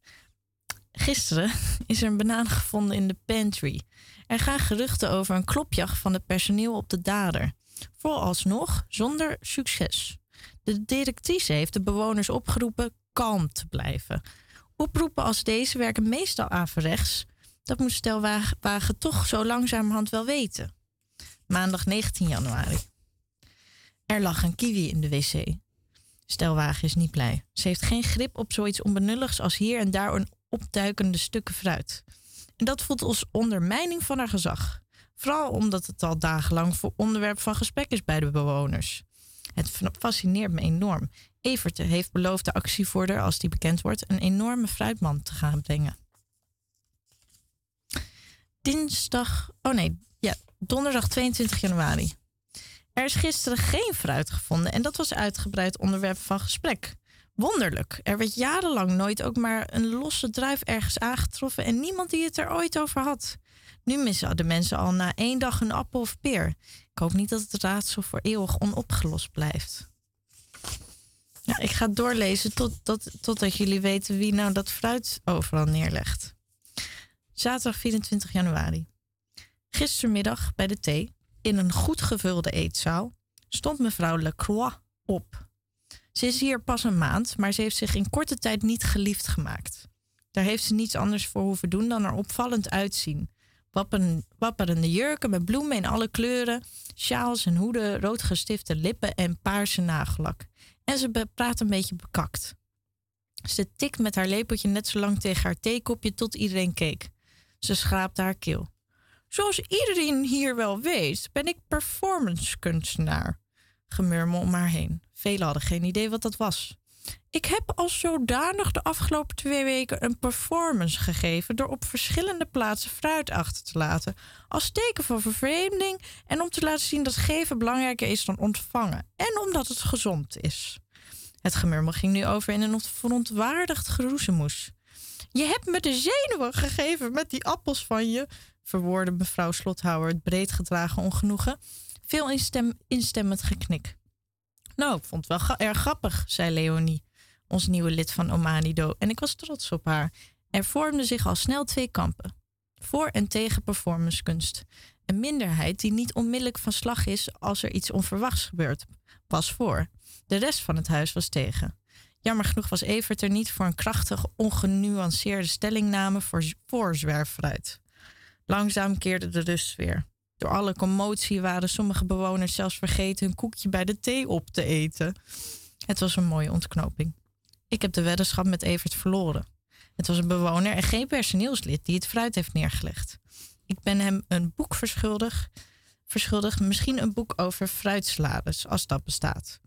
Gisteren is er een banaan gevonden in de pantry. Er gaan geruchten over een klopjacht van het personeel op de dader. Vooralsnog zonder succes. De directrice heeft de bewoners opgeroepen kalm te blijven. Oproepen als deze werken meestal averechts. Dat moet Stelwagen toch zo langzamerhand wel weten. Maandag 19 januari. Er lag een kiwi in de wc. Stelwagen is niet blij. Ze heeft geen grip op zoiets onbenulligs als hier en daar een opduikende stukken fruit. En dat voelt als ondermijning van haar gezag. Vooral omdat het al dagenlang voor onderwerp van gesprek is bij de bewoners. Het fascineert me enorm. Evert heeft beloofd de actievoerder, als die bekend wordt, een enorme fruitmand te gaan brengen. Dinsdag, oh nee, ja, donderdag 22 januari. Er is gisteren geen fruit gevonden en dat was uitgebreid onderwerp van gesprek. Wonderlijk. Er werd jarenlang nooit ook maar een losse druif ergens aangetroffen en niemand die het er ooit over had. Nu missen de mensen al na één dag een appel of peer. Ik hoop niet dat het raadsel voor eeuwig onopgelost blijft. Ja, ik ga doorlezen tot, tot, totdat jullie weten wie nou dat fruit overal neerlegt. Zaterdag 24 januari. Gistermiddag bij de thee, in een goed gevulde eetzaal, stond mevrouw Lacroix op. Ze is hier pas een maand, maar ze heeft zich in korte tijd niet geliefd gemaakt. Daar heeft ze niets anders voor hoeven doen dan er opvallend uitzien. Wappen, wapperende jurken met bloemen in alle kleuren, sjaals en hoeden, roodgestifte lippen en paarse nagellak. En ze praat een beetje bekakt. Ze tikt met haar lepeltje net zo lang tegen haar theekopje tot iedereen keek. Ze schraapte haar keel. Zoals iedereen hier wel weet, ben ik performancekunstenaar. Gemurmel om haar heen. Velen hadden geen idee wat dat was. Ik heb als zodanig de afgelopen twee weken een performance gegeven door op verschillende plaatsen fruit achter te laten. Als teken van vervreemding en om te laten zien dat geven belangrijker is dan ontvangen. En omdat het gezond is. Het gemurmel ging nu over in een verontwaardigd geroezemoes. Je hebt me de zenuwen gegeven met die appels van je, verwoordde mevrouw Slothouwer het breed gedragen ongenoegen. Veel instem, instemmend geknik. Nou, ik vond het wel erg grappig, zei Leonie, ons nieuwe lid van Omanido, en ik was trots op haar. Er vormden zich al snel twee kampen. Voor en tegen performancekunst. Een minderheid die niet onmiddellijk van slag is als er iets onverwachts gebeurt, was voor. De rest van het huis was tegen. Jammer genoeg was Evert er niet voor een krachtig, ongenuanceerde stellingname voor, voor zwerfruit. Langzaam keerde de rust weer. Door alle commotie waren sommige bewoners zelfs vergeten hun koekje bij de thee op te eten. Het was een mooie ontknoping. Ik heb de weddenschap met Evert verloren. Het was een bewoner en geen personeelslid die het fruit heeft neergelegd. Ik ben hem een boek verschuldigd, verschuldigd misschien een boek over fruitsalades, als dat bestaat.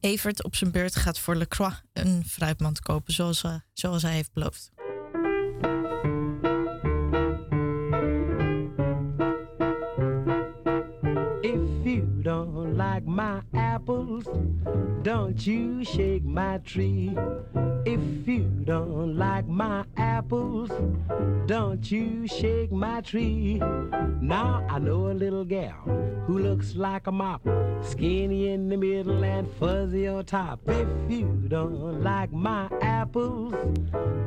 Evert op zijn beurt gaat voor Lecroix een fruitmand kopen, zoals, uh, zoals hij heeft beloofd. My apples, don't you shake my tree. If you don't like my apples, don't you shake my tree. Now I know a little gal who looks like a mop, skinny in the middle and fuzzy on top. If you don't like my apples,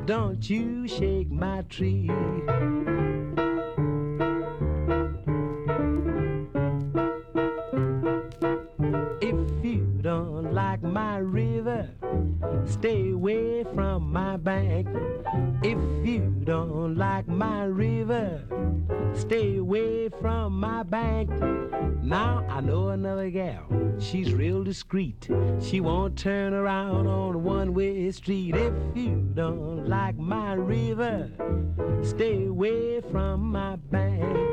don't you shake my tree. My river, stay away from my bank. If you don't like my river, stay away from my bank. Now I know another gal, she's real discreet. She won't turn around on a one-way street. If you don't like my river, stay away from my bank.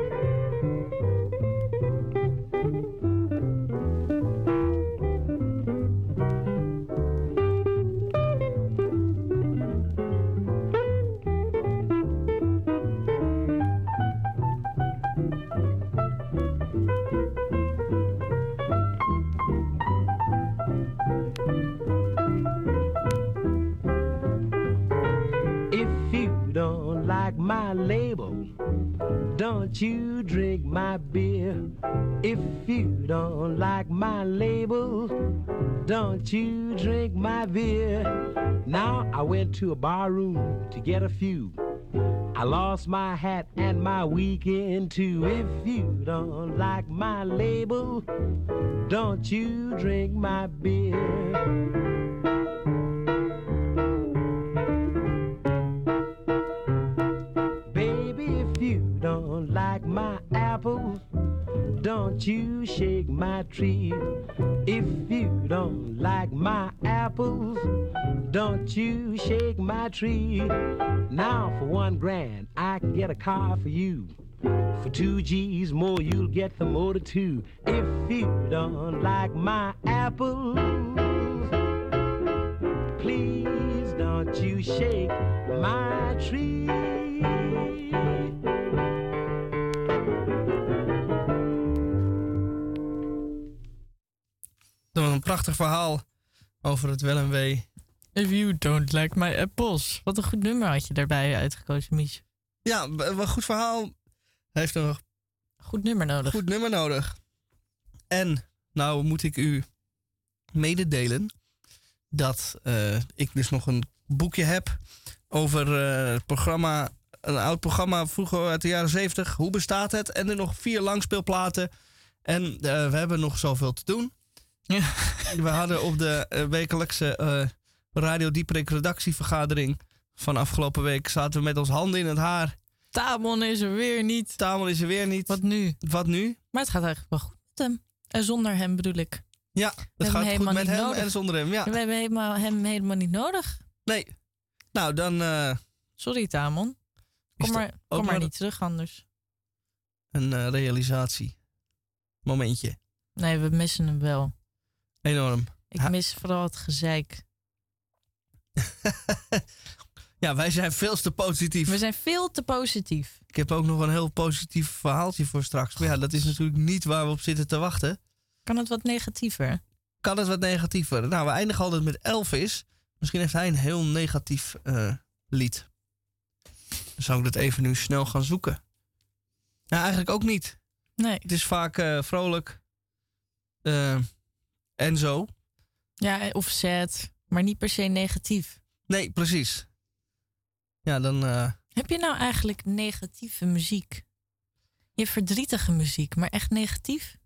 Don't you drink my beer. If you don't like my label, don't you drink my beer. Now I went to a bar room to get a few. I lost my hat and my weekend too. If you don't like my label, don't you drink my beer. Don't you shake my tree. If you don't like my apples, don't you shake my tree. Now for one grand, I can get a car for you. For two G's more, you'll get the motor too. If you don't like my apples, please don't you shake my tree. Een prachtig verhaal over het wel en wee. If you don't like my apples. Wat een goed nummer had je daarbij uitgekozen, Mies. Ja, een goed verhaal. Hij heeft een Goed nummer nodig. goed nummer nodig. En nou moet ik u mededelen dat eh, ik dus nog een boekje heb over eh, het programma, een oud programma vroeger uit de jaren 70. Hoe bestaat het? En er nog vier langspeelplaten. En eh, we hebben nog zoveel te doen. We hadden op de eh, wekelijkse eh, Radio Dieperik redactievergadering van afgelopen week zaten we met ons handen in het haar. Tamon is er weer niet. Tamon is er weer niet. Wat nu? Wat nu? Maar het gaat eigenlijk wel goed met hem. En zonder hem bedoel ik. Ja, het gaat goed met hem nodig. en zonder hem. Ja. We hebben helemaal, hem helemaal niet nodig. Nee. Nou, dan eh, Sorry, Tamon. Kom maar, kom maar niet terug anders. een realisatie. Momentje. Nee, we missen hem wel. Enorm. Ik mis vooral het gezeik. Ja, wij zijn veel te positief. We zijn veel te positief. Ik heb ook nog een heel positief verhaaltje voor straks. Maar ja, dat is natuurlijk niet waar we op zitten te wachten. Kan het wat negatiever? Kan het wat negatiever? Nou, we eindigen altijd met Elvis. Misschien heeft hij een heel negatief eh, lied. Dan zou ik dat even nu snel gaan zoeken. Nou, eigenlijk ook niet. Nee. Het is vaak eh, vrolijk. eh, en zo. Ja, of sad, maar niet per se negatief. Nee, precies. Ja, dan... eh, Heb je nou eigenlijk negatieve muziek? Je verdrietige muziek, maar echt negatief?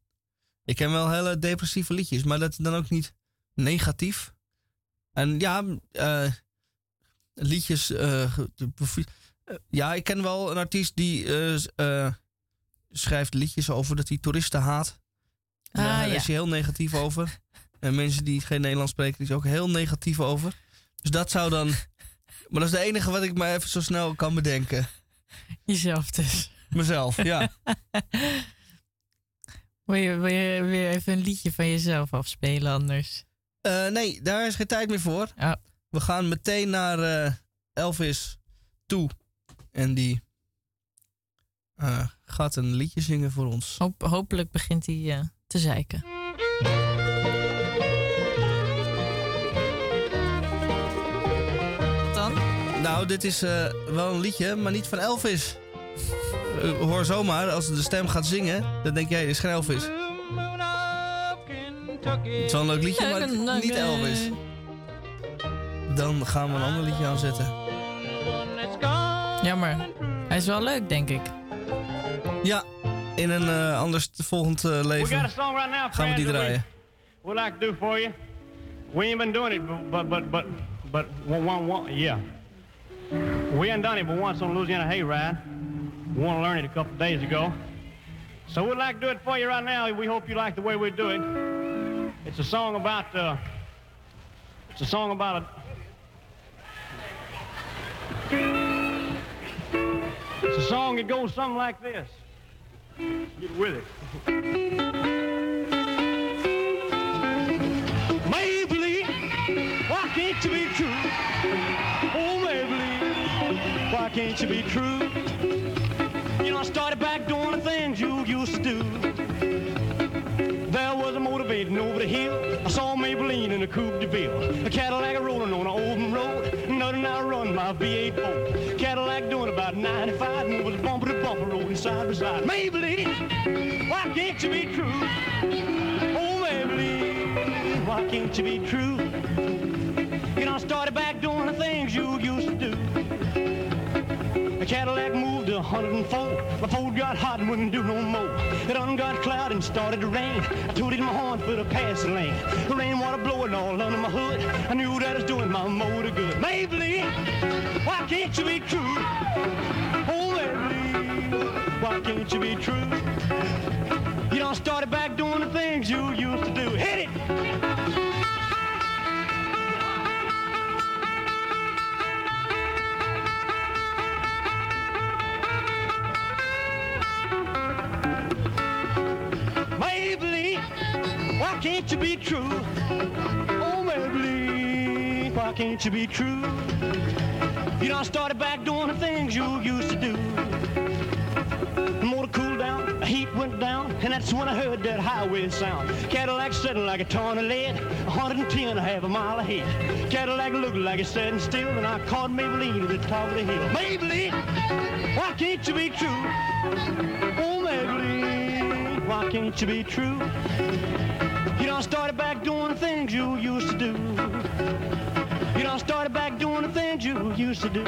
Ik ken wel hele depressieve liedjes, maar dat is dan ook niet negatief. En ja, eh, liedjes. eh, ja, ik ken wel een artiest die schrijft liedjes over dat hij toeristen haat. Ah, Daar ja. is hij heel negatief over. En mensen die geen Nederlands spreken, die is ook heel negatief over. Dus dat zou dan. Maar dat is de enige wat ik maar even zo snel kan bedenken. Jezelf dus. Mezelf, ja. Wil je, wil je weer even een liedje van jezelf afspelen anders? Eh, nee, daar is geen tijd meer voor. Ja. We gaan meteen naar eh, Elvis toe. En die eh, gaat een liedje zingen voor ons. Hoop, hopelijk begint hij te zeiken. Nou, dit is eh, wel een liedje, maar niet van Elvis. Eh, hoor zomaar, als de stem gaat zingen, dan denk jij, dit is geen Elvis. Het is wel een leuk liedje, maar niet Elvis. Dan gaan we een ander liedje aanzetten. Jammer. Hij is wel leuk, denk ik. Ja, in een eh, anders volgend eh, a leven song right now, gaan we die draaien. like to do for you. We ain't been doing it, but but but but one one one yeah. We ain't done it but once on Louisiana Hayride. To learn it a couple days ago. So we'd like to do it for you right now. We hope you like the way we do it. It's a song about uh, it's a song about a It's a song that goes something like this. Get with it. Maybelline, why can't you be true? Can't you be true? You know, I started back doing the things you used to do. There was a motivating over the hill. I saw Maybelline in a Coupe de Ville. A Cadillac rolling on an open road. Nothing I run my V8 Ford. Cadillac doing about 95. And was bumper to bumper rolling side by side. Maybelline, why can't you be true? Oh, Maybelline, why can't you be true? You know, I started back doing the things you used to do. Cadillac moved to 104. My Ford got hot and wouldn't do no more. It done got cloud and started to rain. I tooted my horn for the passing lane. The rainwater blowing all under my hood. I knew that was doing my motor good. Maybelline, why can't you be true? Oh, Maybelline, why can't you be true? You done started back doing the things you used to do. Hit it! Can't you be true? Oh, Maybelline, why can't you be true? You done started back doing the things you used to do. The motor cooled down, the heat went down, and that's when I heard that highway sound. Cadillac sitting like a ton of lead, 110 a half a mile ahead. Cadillac looked like it's sitting still, and I caught Maybelline at the top of the hill. Maybelline, why can't you be true? Oh, Maybelline, why can't you be true? You done started back doing the things you used to do. You done started back doing the things you used to do.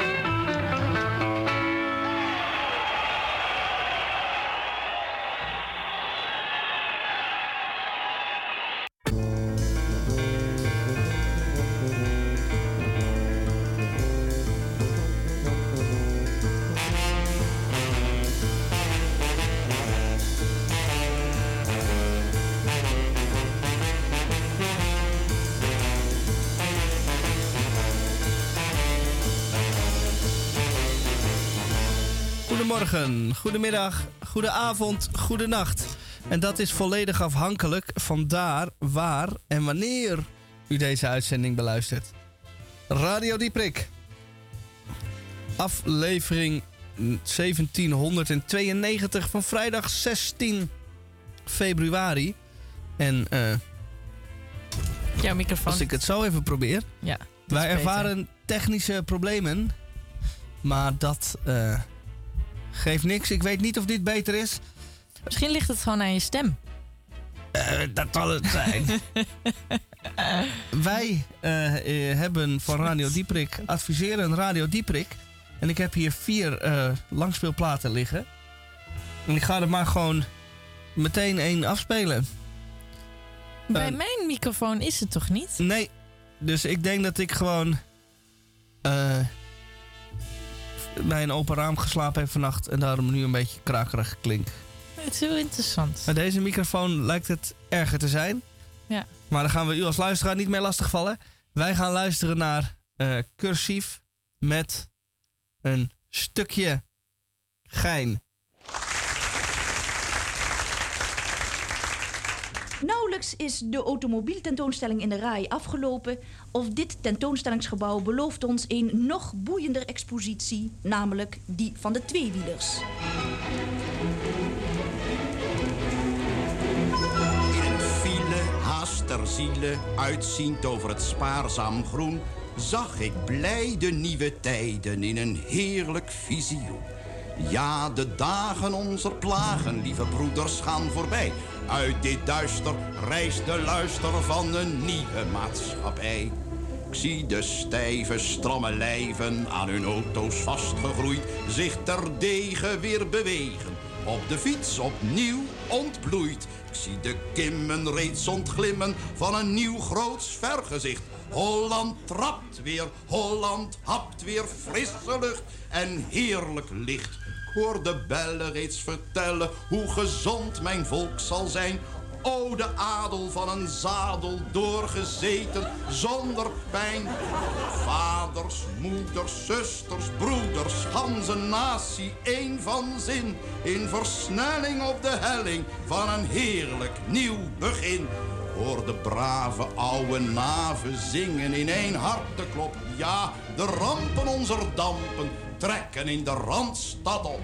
Goedemorgen, goedemiddag, goedenavond, goedenacht. En dat is volledig afhankelijk van daar, waar en wanneer u deze uitzending beluistert. Radio Dieprik. Aflevering 1792 van vrijdag 16 februari. En eh, Jouw microfoon. als ik het zo even probeer. Ja. Wij ervaren technische problemen. Maar dat eh, geeft niks. Ik weet niet of dit beter is. Misschien ligt het gewoon aan je stem. Eh, dat zal het zijn. Wij eh, eh, hebben van Radio Dieprik, adviseren Radio Dieprik. En ik heb hier vier langspeelplaten liggen. En ik ga er maar gewoon meteen één afspelen. Bij mijn microfoon is het toch niet? Nee, dus ik denk dat ik gewoon bij een open raam geslapen heb vannacht en daarom nu een beetje krakerig klink. Het is heel interessant. Met deze microfoon lijkt het erger te zijn. Ja. Maar daar gaan we u als luisteraar niet mee lastigvallen. Wij gaan luisteren naar eh cursief met een stukje gein. Nauwelijks is de automobieltentoonstelling in de RAI afgelopen of dit tentoonstellingsgebouw belooft ons een nog boeiender expositie, namelijk die van de tweewielers. In haast ter ziele, uitziend over het spaarzaam groen, zag ik blij de nieuwe tijden in een heerlijk visioen. Ja, de dagen onze plagen, lieve broeders, gaan voorbij. Uit dit duister rijst de luister van een nieuwe maatschappij. Ik zie de stijve, stramme lijven aan hun auto's vastgegroeid, zich terdege weer bewegen. Op de fiets opnieuw ontbloeid. Ik zie de kimmen reeds ontglimmen van een nieuw groots vergezicht. Holland trapt weer, Holland hapt weer frisse lucht en heerlijk licht. Hoor de bellen reeds vertellen hoe gezond mijn volk zal zijn. O, de adel van een zadel doorgezeten zonder pijn. Vaders, moeders, zusters, broeders, ganse natie, één van zin. In versnelling op de helling van een heerlijk nieuw begin. Hoor de brave oude naven zingen in één harteklop. Ja, de rampen onze dampen trekken in de Randstad op.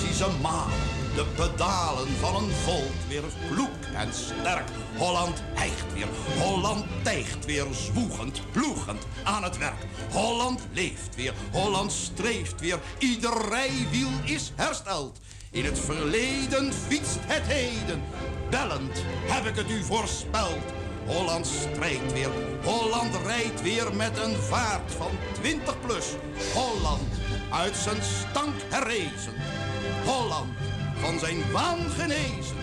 Zie ze malen, de pedalen van een volk weer kloek en sterk. Holland hijgt weer, Holland tijgt weer, zwoegend, ploegend aan het werk. Holland leeft weer, Holland streeft weer, ieder rijwiel is hersteld. In het verleden fietst het heden, bellend heb ik het u voorspeld. Holland strijdt weer, Holland rijdt weer met een vaart van 20 plus. Holland uit zijn stank herrezen. Holland van zijn waan genezen.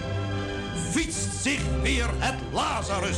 Fietst zich weer het Lazarus.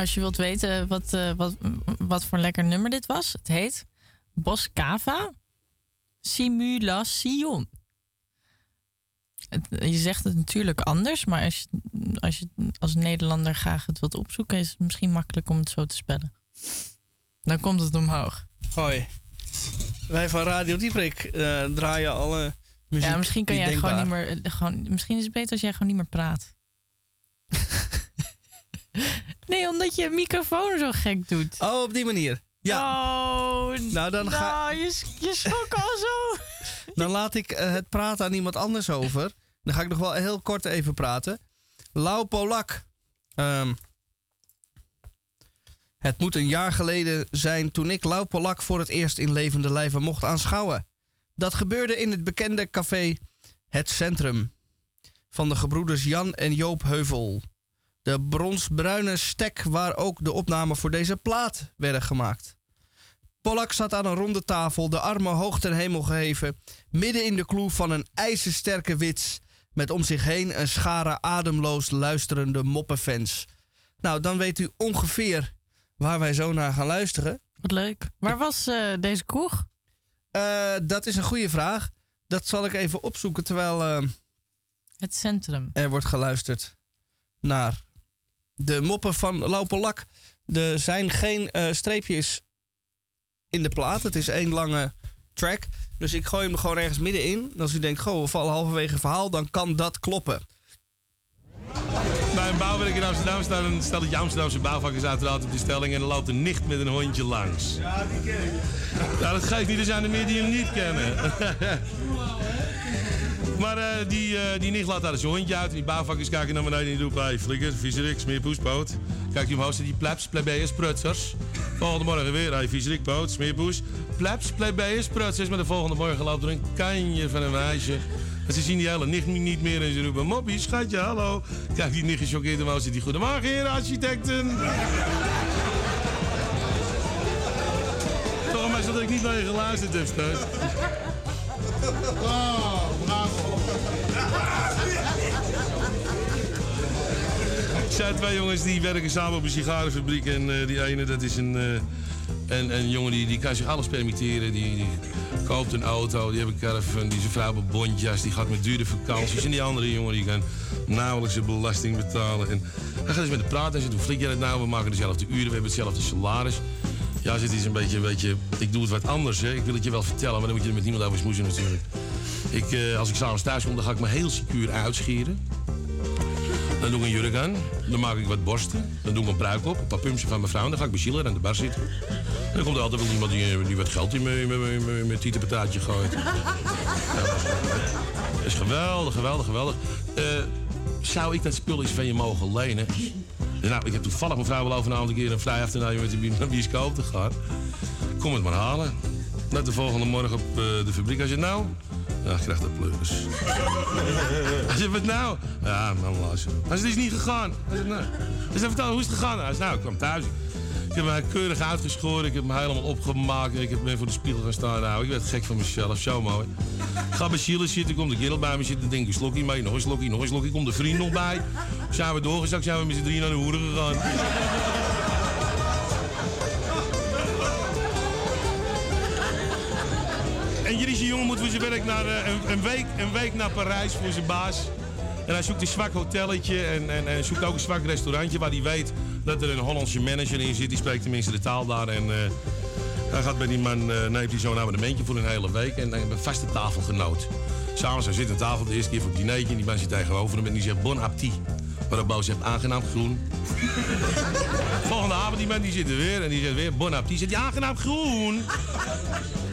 Als je wilt weten wat, uh, wat, wat voor lekker nummer dit was, het heet Boscava Simulation. Het, je zegt het natuurlijk anders, maar als je, als je als Nederlander graag het wilt opzoeken, is het misschien makkelijk om het zo te spellen. Dan komt het omhoog. Hoi. Wij van Radio Dieprik uh, draaien alle muziek. Ja, misschien kan jij gewoon niet meer. Gewoon, misschien is het beter als jij gewoon niet meer praat. Nee, omdat je microfoon zo gek doet. Oh, op die manier. Ja. Oh, nou, dan ga... Nou, je, je schrok al zo. dan laat ik uh, het praten aan iemand anders over. Dan ga ik nog wel heel kort even praten. Lau Polak. Um, het moet een jaar geleden zijn toen ik Lau Polak voor het eerst in levende lijven mocht aanschouwen. Dat gebeurde in het bekende café Het Centrum van de gebroeders Jan en Joop Heuvel. De bronsbruine stek waar ook de opnamen voor deze plaat werden gemaakt. Pollak zat aan een ronde tafel, de armen hoog ten hemel geheven, midden in de kloe van een ijzersterke wits, met om zich heen een schare ademloos luisterende moppenfans. Nou, dan weet u ongeveer waar wij zo naar gaan luisteren. Wat leuk. Waar was uh, deze kroeg? Uh, dat is een goede vraag. Dat zal ik even opzoeken terwijl. Uh, het centrum. Er wordt geluisterd naar de moppen van Laupelak. Er zijn geen uh, streepjes in de plaat. Het is één lange track. Dus ik gooi hem gewoon ergens middenin. Als u denkt, goh, we vallen halverwege het verhaal, dan kan dat kloppen. Bij een bouwwerk in Amsterdam staat een stelletje Amsterdamse bouwvakkers uiteraard op de stelling. En er loopt een nicht met een hondje langs. Ja, die ken ik. Ja, dat geeft niet. Er zijn er meer die hem niet kennen. Maar uh, die, uh, die nicht laat daar zijn hondje uit. Die bouwvakkers kijken naar beneden en die roepen... Hey, flikker, viezerik, smeerpoes, poot. Kijk je omhoog, die plebs, plebeiers, prutsers. Volgende morgen weer, hey, viezerik, poot, smeerpoes. Plebs, plebeiers, prutsers. Maar de volgende morgen loopt er een kanje van een meisje. En ze zien die hele nicht niet meer en ze roepen... Moppie, schatje, hallo. Kijk, die nicht gechoqueerd omhoog, zit die... Goedemorgen, heer architecten. Toch maar dat ik niet naar je geluisterd heb, steun. Oh, bravo. Zijn twee jongens die werken samen op een sigarenfabriek. En uh, die ene, dat is een, uh, een, een jongen die, die kan zich alles permitteren. Die, koopt een auto, die heeft een caravan, die een vrouw op bondjas. Die gaat met dure vakanties. En die andere jongen die kan nauwelijks de belasting betalen. En hij gaat eens met de praten en zegt, hoe flik jij het nou? We maken dezelfde uren, we hebben hetzelfde salaris. Ja, het is een beetje, een beetje, ik doe het wat anders. Hè. Ik wil het je wel vertellen, maar dan moet je er met niemand over smoezen natuurlijk. Ik, uh, als ik s'avonds thuis kom, dan ga ik me heel secuur uitscheren. Dan doe ik een jurk aan. Dan maak ik wat borsten. Dan doe ik een pruik op. Een paar pumpjes van mijn vrouw. En dan ga ik bij aan de bar zitten. En dan komt er altijd wel iemand die, die wat geld in mijn tietenpataatje gooit. Dat is geweldig, geweldig, geweldig. Uh, zou ik dat spul eens van je mogen lenen? Nou, ik heb toevallig mijn vrouw wel over een keer een vrij afternoon met de bioscoop te gaan. Kom het maar halen. Net de volgende morgen op uh, de fabriek. Als je nou, Ja, ik krijg de pleuris. Hij zegt, wat nou? Ja, man, luister. Zegt, het is niet gegaan. Hij zegt, nou. Hij zegt, vertel, hoe is het gegaan? Hij zegt, nou, ik kwam thuis. Ik heb me keurig uitgeschoren. Ik heb me helemaal opgemaakt. Ik heb me voor de spiegel gaan staan. Nou, ik werd gek van mezelf. Zo mooi. Ga bij Chile zitten. Komt de kerel bij me zitten. Denk ik, slokje mee. Nog een slokje, nog een slokje. Komt de vriend nog bij. Zijn we doorgezakt. Zijn we met z'n drie naar de hoeren gegaan. En Jirische jongen moet voor zijn werk naar, eh, een, een, week, een week naar Parijs voor zijn baas. En hij zoekt een zwak hotelletje en, en, en zoekt ook een zwak restaurantje waar hij weet dat er een Hollandse manager in zit. Die spreekt tenminste de taal daar. En uh, hij gaat bij die man, uh, neemt hij zo'n abonnementje voor een hele week. En dan hebben we vaste tafelgenoot. Samen zo zit aan tafel, de eerste keer voor het dinertje. En die man zit tegenover hem en die zegt bon appétit. Waarop Bo zegt aangenaam groen. Volgende avond die man die zit er weer en die zegt weer bon appétit. Zegt die aangenaam groen.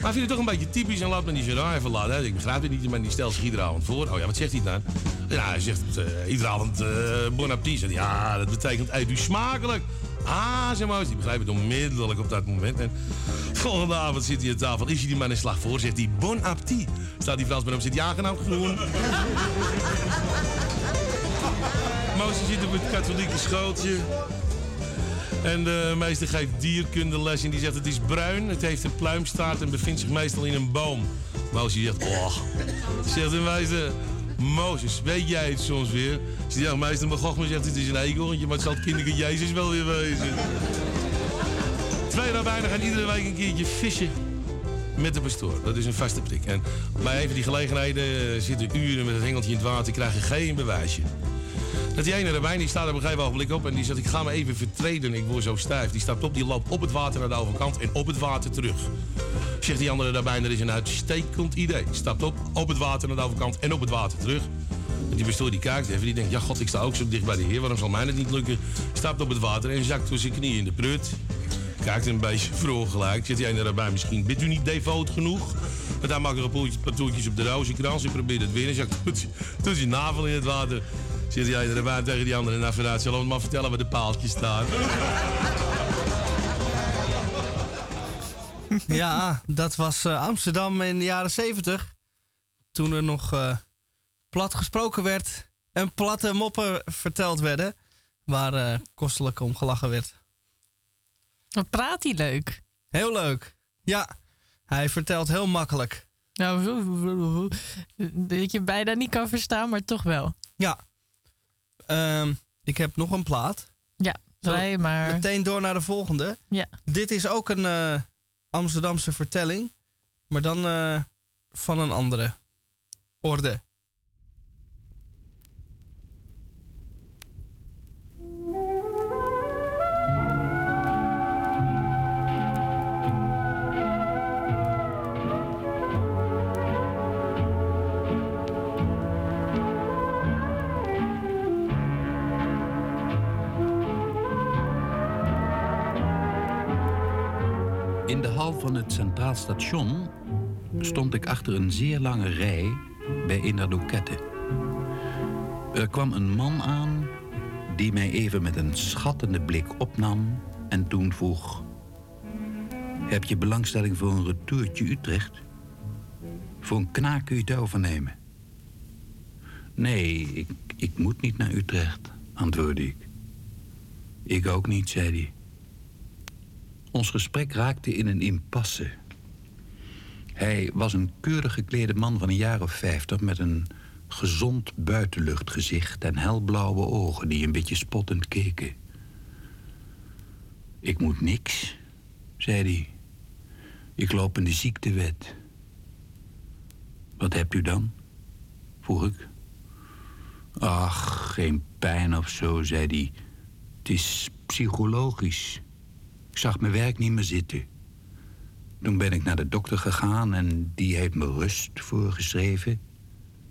Maar vind het toch een beetje typisch en laat me die Gerard even laten. Hè? Ik begrijp het niet, maar die stelt zich iedere avond voor. Oh ja, wat zegt hij dan? Ja, hij zegt uh, iedere avond uh, bon appétit. Ja, dat betekent eet u smakelijk. Ah, zeg maar, die begrijpt het onmiddellijk op dat moment. En volgende avond zit hij aan tafel, is hij die man een slag voor, zegt hij bon appétit. Staat die Fransman op, zit hij aangenaam groen. Moosje zit op het katholieke schooltje. En de meester geeft dierkundeles en die zegt het is bruin, het heeft een pluimstaart en bevindt zich meestal in een boom. Mozes zegt, oh. Zegt de meester, Mozes, weet jij het soms weer? Zegt ja, meester Magochma zegt het is een eekhoorntje, maar het zal het kinderke Jezus wel weer wezen. Twee rabbijnen gaan iedere week een keertje vissen met de pastoor. Dat is een vaste prik. En bij een van die gelegenheden zitten uren met het hengeltje in het water, krijgen geen bewijsje. Dat die ene erbij, die staat op een gegeven ogenblik op en die zegt: Ik ga me even vertreden, ik word zo stijf. Die stapt op, die loopt op het water naar de overkant en op het water terug. Zegt die andere daarbij: Er is een uitstekend idee. Stapt op, op het water naar de overkant en op het water terug. En die pastoor die kijkt even, die denkt: Ja, god, ik sta ook zo dicht bij de Heer, waarom zal mij het niet lukken? Stapt op het water en zakt door zijn knieën in de prut. Kijkt een beetje vroeg gelijk. Zegt die ene daarbij: Misschien bent u niet devoot genoeg? Want hij maakt er een paar op de rozenkrans en probeert het weer. En zakt doet zijn navel in het water. Zit jij erbij tegen die andere navigatie? Zullen we maar vertellen waar de paaltjes staan? Ja, dat was uh, Amsterdam in de jaren 70. Toen er nog uh, plat gesproken werd en platte moppen verteld werden. Waar uh, kostelijk om gelachen werd. Wat praat hij leuk? Heel leuk. Ja, hij vertelt heel makkelijk. Nou, dat je bijna niet kan verstaan, maar toch wel. Ja, Um, ik heb nog een plaat. Ja, draai maar. Meteen door naar de volgende. Ja. Dit is ook een uh, Amsterdamse vertelling, maar dan uh, van een andere orde. In de hal van het Centraal Station stond ik achter een zeer lange rij bij Innerdoekette. Er kwam een man aan die mij even met een schattende blik opnam en toen vroeg: Heb je belangstelling voor een retourtje Utrecht? Voor een knaak kun je het overnemen. Nee, ik, ik moet niet naar Utrecht, antwoordde ik. Ik ook niet, zei hij. Ons gesprek raakte in een impasse. Hij was een keurig geklede man van een jaar of vijftig... met een gezond buitenluchtgezicht en helblauwe ogen... die een beetje spottend keken. Ik moet niks, zei hij. Ik loop in de ziektewet. Wat hebt u dan? vroeg ik. Ach, geen pijn of zo, zei hij. Het is psychologisch. Ik zag mijn werk niet meer zitten. Toen ben ik naar de dokter gegaan en die heeft me rust voorgeschreven.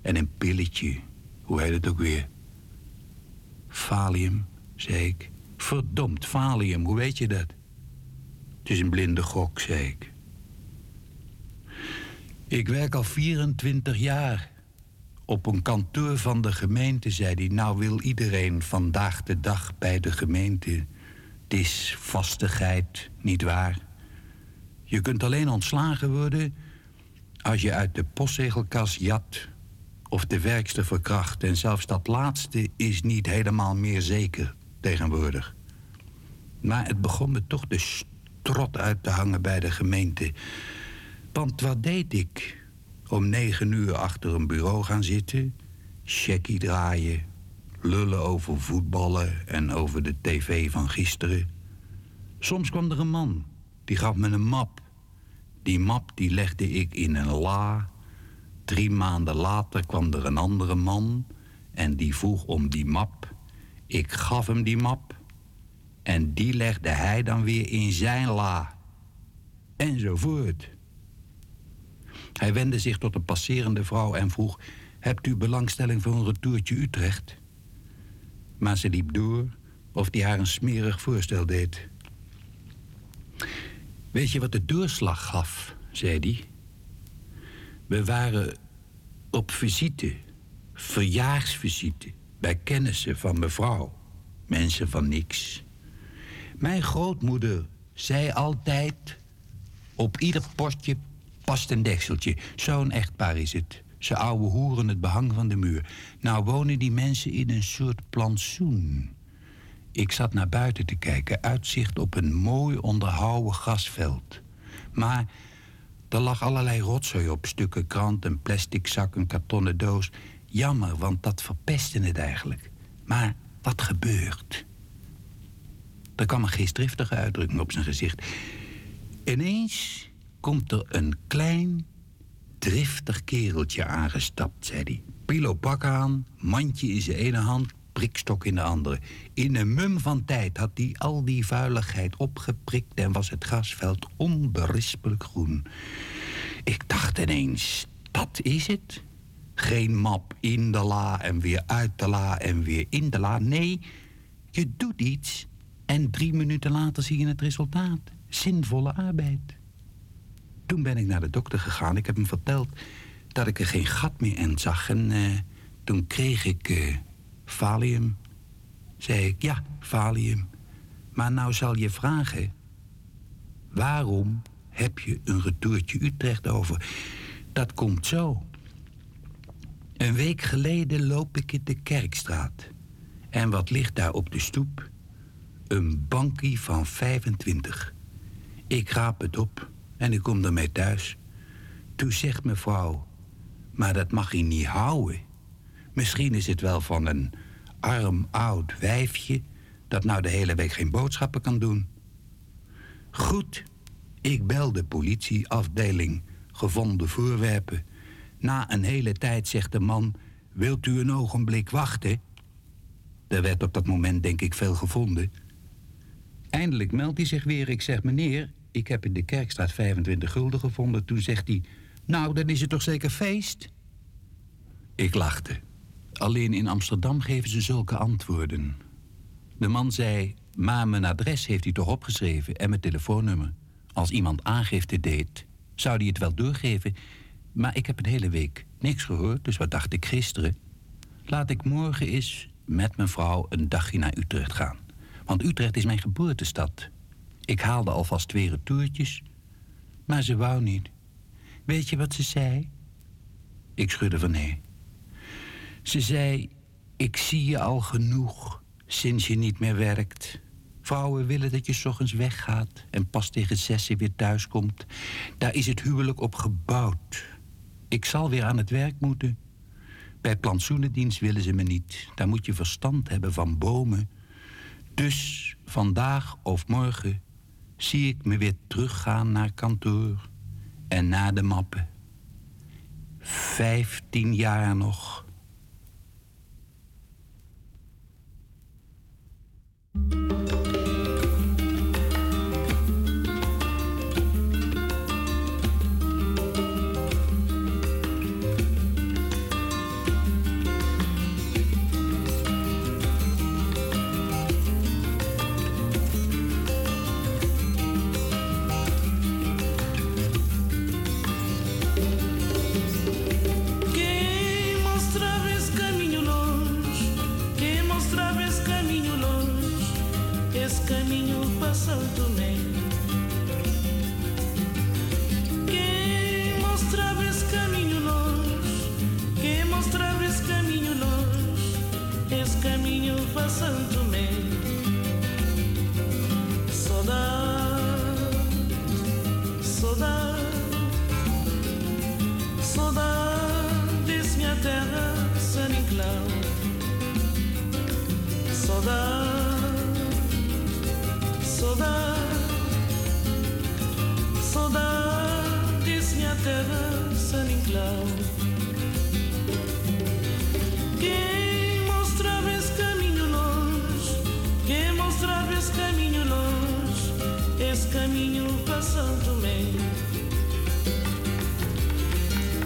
En een pilletje. Hoe heet het ook weer? Valium, zei ik. Verdomd, Valium, hoe weet je dat? Het is een blinde gok, zei ik. Ik werk al 24 jaar. Op een kantoor van de gemeente, zei hij. Nou wil iedereen vandaag de dag bij de gemeente het is vastigheid, niet waar? Je kunt alleen ontslagen worden Als je uit de postzegelkas jat of de werkster verkracht... en zelfs dat laatste is niet helemaal meer zeker tegenwoordig. Maar het begon me toch de strot uit te hangen bij de gemeente. Want wat deed ik? Om negen uur achter een bureau gaan zitten... checkie draaien, lullen over voetballen en over de tv van gisteren. Soms kwam er een man, die gaf me een map. Die map die legde ik in een la. Drie maanden later kwam er een andere man en die vroeg om die map. Ik gaf hem die map en die legde hij dan weer in zijn la. Enzovoort. Hij wendde zich tot een passerende vrouw en vroeg... Hebt u belangstelling voor een retourtje Utrecht? Maar ze liep door of die haar een smerig voorstel deed. Weet je wat de doorslag gaf, zei hij. We waren op visite, verjaarsvisite... bij kennissen van mevrouw, mensen van niks... Mijn grootmoeder zei altijd... op ieder postje past een dekseltje. Zo'n echtpaar is het. Ze ouwe hoeren het behang van de muur. Nou wonen die mensen in een soort plantsoen. Ik zat naar buiten te kijken, uitzicht op een mooi onderhouden grasveld. Maar er lag allerlei rotzooi op, stukken krant, een plastic zak, een kartonnen doos. Jammer, want dat verpestte het eigenlijk. Maar wat gebeurt? Er kwam een geestdriftige uitdrukking op zijn gezicht. Ineens komt er een klein, driftig kereltje aangestapt, zei hij. Pilopak aan, mandje in zijn ene hand, prikstok in de andere. In een mum van tijd had hij al die vuiligheid opgeprikt... en was het grasveld onberispelijk groen. Ik dacht ineens, dat is het. Geen map in de la en weer uit de la en weer in de la. Nee, je doet iets en drie minuten later zie je het resultaat. Zinvolle arbeid. Toen ben ik naar de dokter gegaan. Ik heb hem verteld dat ik er geen gat meer in zag. En uh, toen kreeg ik uh, Valium. Zei ik, ja, Valium. Maar nou zal je vragen... waarom heb je een retourtje Utrecht over? Dat komt zo. Een week geleden loop ik in de Kerkstraat. En wat ligt daar op de stoep? Een bankie van 25. Ik raap het op en ik kom ermee thuis. Toen zegt mevrouw, maar dat mag hij niet houden. Misschien is het wel van een arm oud wijfje... dat nou de hele week geen boodschappen kan doen. Goed, ik bel de politieafdeling, gevonden voorwerpen. Na een hele tijd zegt de man, wilt u een ogenblik wachten? Er werd op dat moment denk ik veel gevonden... Eindelijk meldt hij zich weer. Ik zeg, meneer, ik heb in de Kerkstraat 25 gulden gevonden. Toen zegt hij, nou, dan is het toch zeker feest? Ik lachte. Alleen in Amsterdam geven ze zulke antwoorden. De man zei, maar mijn adres heeft hij toch opgeschreven en mijn telefoonnummer. Als iemand aangifte deed, zou hij het wel doorgeven. Maar ik heb een hele week niks gehoord, dus wat dacht ik gisteren? Laat ik morgen eens met mijn vrouw een dagje naar Utrecht gaan. Want Utrecht is mijn geboortestad. Ik haalde alvast twee retourtjes, maar ze wou niet. Weet je wat ze zei? Ik schudde van nee. Ze zei, ik zie je al genoeg sinds je niet meer werkt. Vrouwen willen dat je s ochtends weggaat en pas tegen zessen weer thuiskomt. Daar is het huwelijk op gebouwd. Ik zal weer aan het werk moeten. Bij plantsoenendienst willen ze me niet. Daar moet je verstand hebben van bomen dus vandaag of morgen zie ik me weer teruggaan naar kantoor en naar de mappen. Vijftien jaar nog. Santo Tomé. Saudade, saudade, saudade desse minha terra, San Inclau. Saudade, saudade, saudade desse minha terra, San Inclau. caminho passando-me.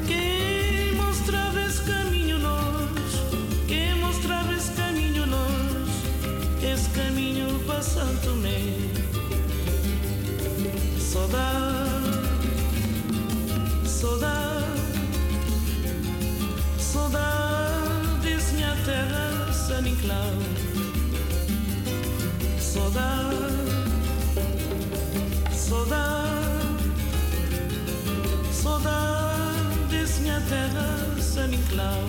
Quem mostrava esse caminho nós Quem mostrava esse caminho nós Esse caminho passando-me. Saudade, saudade Saudade, minha terra, Saniclau Saudade. Terra, San Inclau.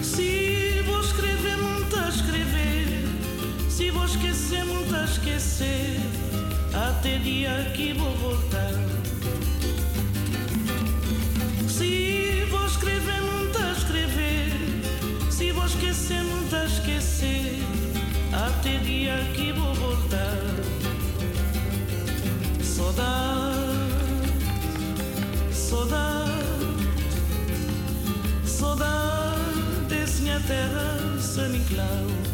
Se vou escrever, muito a escrever. Se vou esquecer, muito a esquecer. Até dia que vou voltar. Se vou escrever, muito a escrever. Se vou esquecer, muito a esquecer. Até dia que vou voltar. Saudade, terrasse Saint-Cloud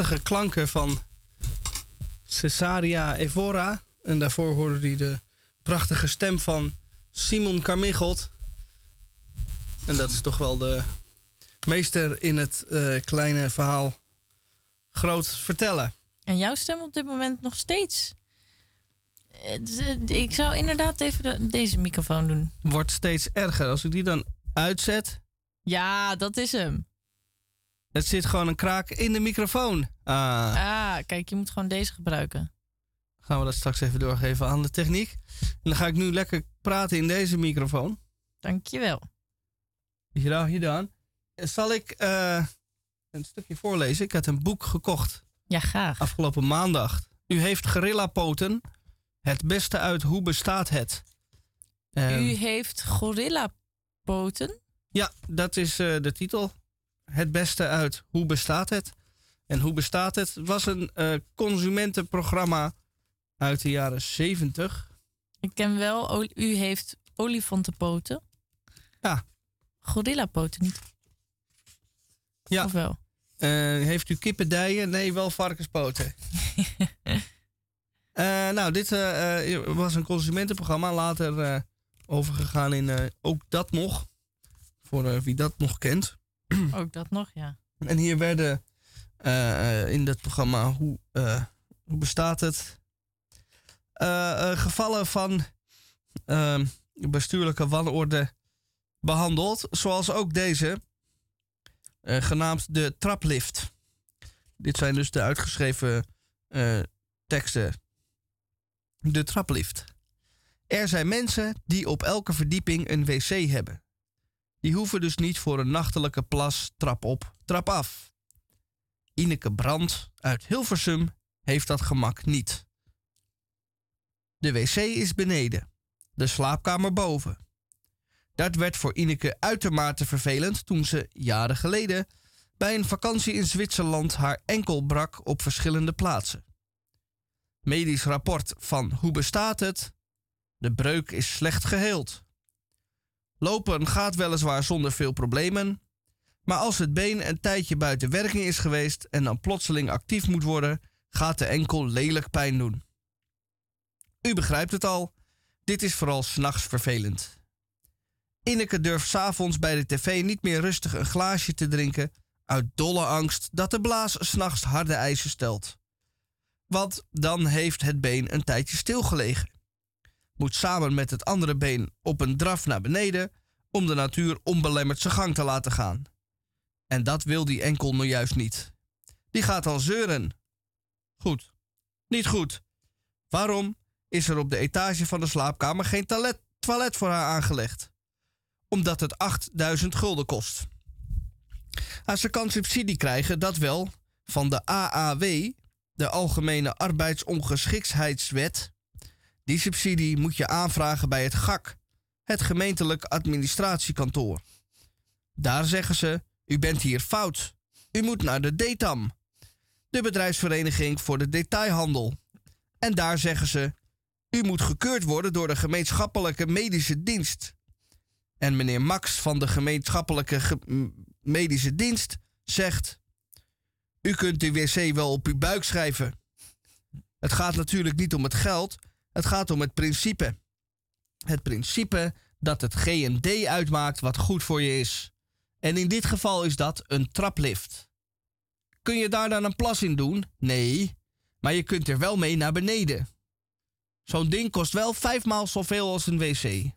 prachtige klanken van Cesaria Evora. En daarvoor hoorde hij de prachtige stem van Simon Carmichelt. En dat is toch wel de meester in het eh, kleine verhaal groot vertellen. En jouw stem op dit moment nog steeds. Eh, Ik zou inderdaad even de- deze microfoon doen. Wordt steeds erger. Als ik die dan uitzet, Ja, dat is hem. Het zit gewoon een kraak in de microfoon. Ah. Ah, kijk, je moet gewoon deze gebruiken. Gaan we dat straks even doorgeven aan de techniek. En dan ga ik nu lekker praten in deze microfoon. Dankjewel. Hier dan. Zal ik eh, een stukje voorlezen? Ik had een boek gekocht. Ja, graag. Afgelopen maandag. U heeft gorillapoten. Het beste uit Hoe bestaat het? Ehm, U heeft gorilla-poten. Ja, dat is eh, de titel. Het beste uit Hoe bestaat het? En Hoe bestaat het? Het was een eh, consumentenprogramma uit de jaren 70. Ik ken wel, u heeft olifantenpoten. Ja. Gorillapoten niet. Ja. Of wel? Eh, heeft u kippendijen? Nee, wel varkenspoten. Eh, nou, dit was een consumentenprogramma. Later overgegaan in Ook Dat Nog. Voor wie dat nog kent. Ook dat nog, ja. En hier werden eh, eh, in dat programma Hoe, eh, hoe bestaat het? Gevallen van ehm, bestuurlijke wanorde behandeld. Zoals ook deze, genaamd de traplift. Dit zijn dus de uitgeschreven teksten. De traplift. Er zijn mensen die op elke verdieping een wc hebben. Die hoeven dus niet voor een nachtelijke plas trap op, trap af. Ineke Brandt uit Hilversum heeft dat gemak niet. De wc is beneden, de slaapkamer boven. Dat werd voor Ineke uitermate vervelend toen ze jaren geleden bij een vakantie in Zwitserland haar enkel brak op verschillende plaatsen. Medisch rapport van hoe bestaat het? De breuk is slecht geheeld. Lopen gaat weliswaar zonder veel problemen, maar als het been een tijdje buiten werking is geweest en dan plotseling actief moet worden, gaat de enkel lelijk pijn doen. U begrijpt het al, dit is vooral s'nachts vervelend. Inneke durft s'avonds bij de tv niet meer rustig een glaasje te drinken uit dolle angst dat de blaas s'nachts harde eisen stelt. Want dan heeft het been een tijdje stilgelegen. Moet samen met het andere been op een draf naar beneden om de natuur onbelemmerd zijn gang te laten gaan. En dat wil die enkel nou juist niet. Die gaat al zeuren. Goed. Niet goed. Waarom is er op de etage van de slaapkamer geen toilet, toilet voor haar aangelegd? Omdat het 8000 gulden kost. Ah, ze kan subsidie krijgen, dat wel, van de AAW, de Algemene Arbeidsongeschiktheidswet. Die subsidie moet je aanvragen bij het GAK, het gemeentelijk administratiekantoor. Daar zeggen ze: U bent hier fout. U moet naar de DETAM, de bedrijfsvereniging voor de detailhandel. En daar zeggen ze: U moet gekeurd worden door de gemeenschappelijke medische dienst. En meneer Max van de gemeenschappelijke medische dienst zegt: U kunt de wc wel op uw buik schrijven. Het gaat natuurlijk niet om het geld, het gaat om het principe. Het principe dat het GMD uitmaakt wat goed voor je is. En in dit geval is dat een traplift. Kun je daar dan een plas in doen? Nee, maar je kunt er wel mee naar beneden. Zo'n ding kost wel vijfmaal zoveel als een wc.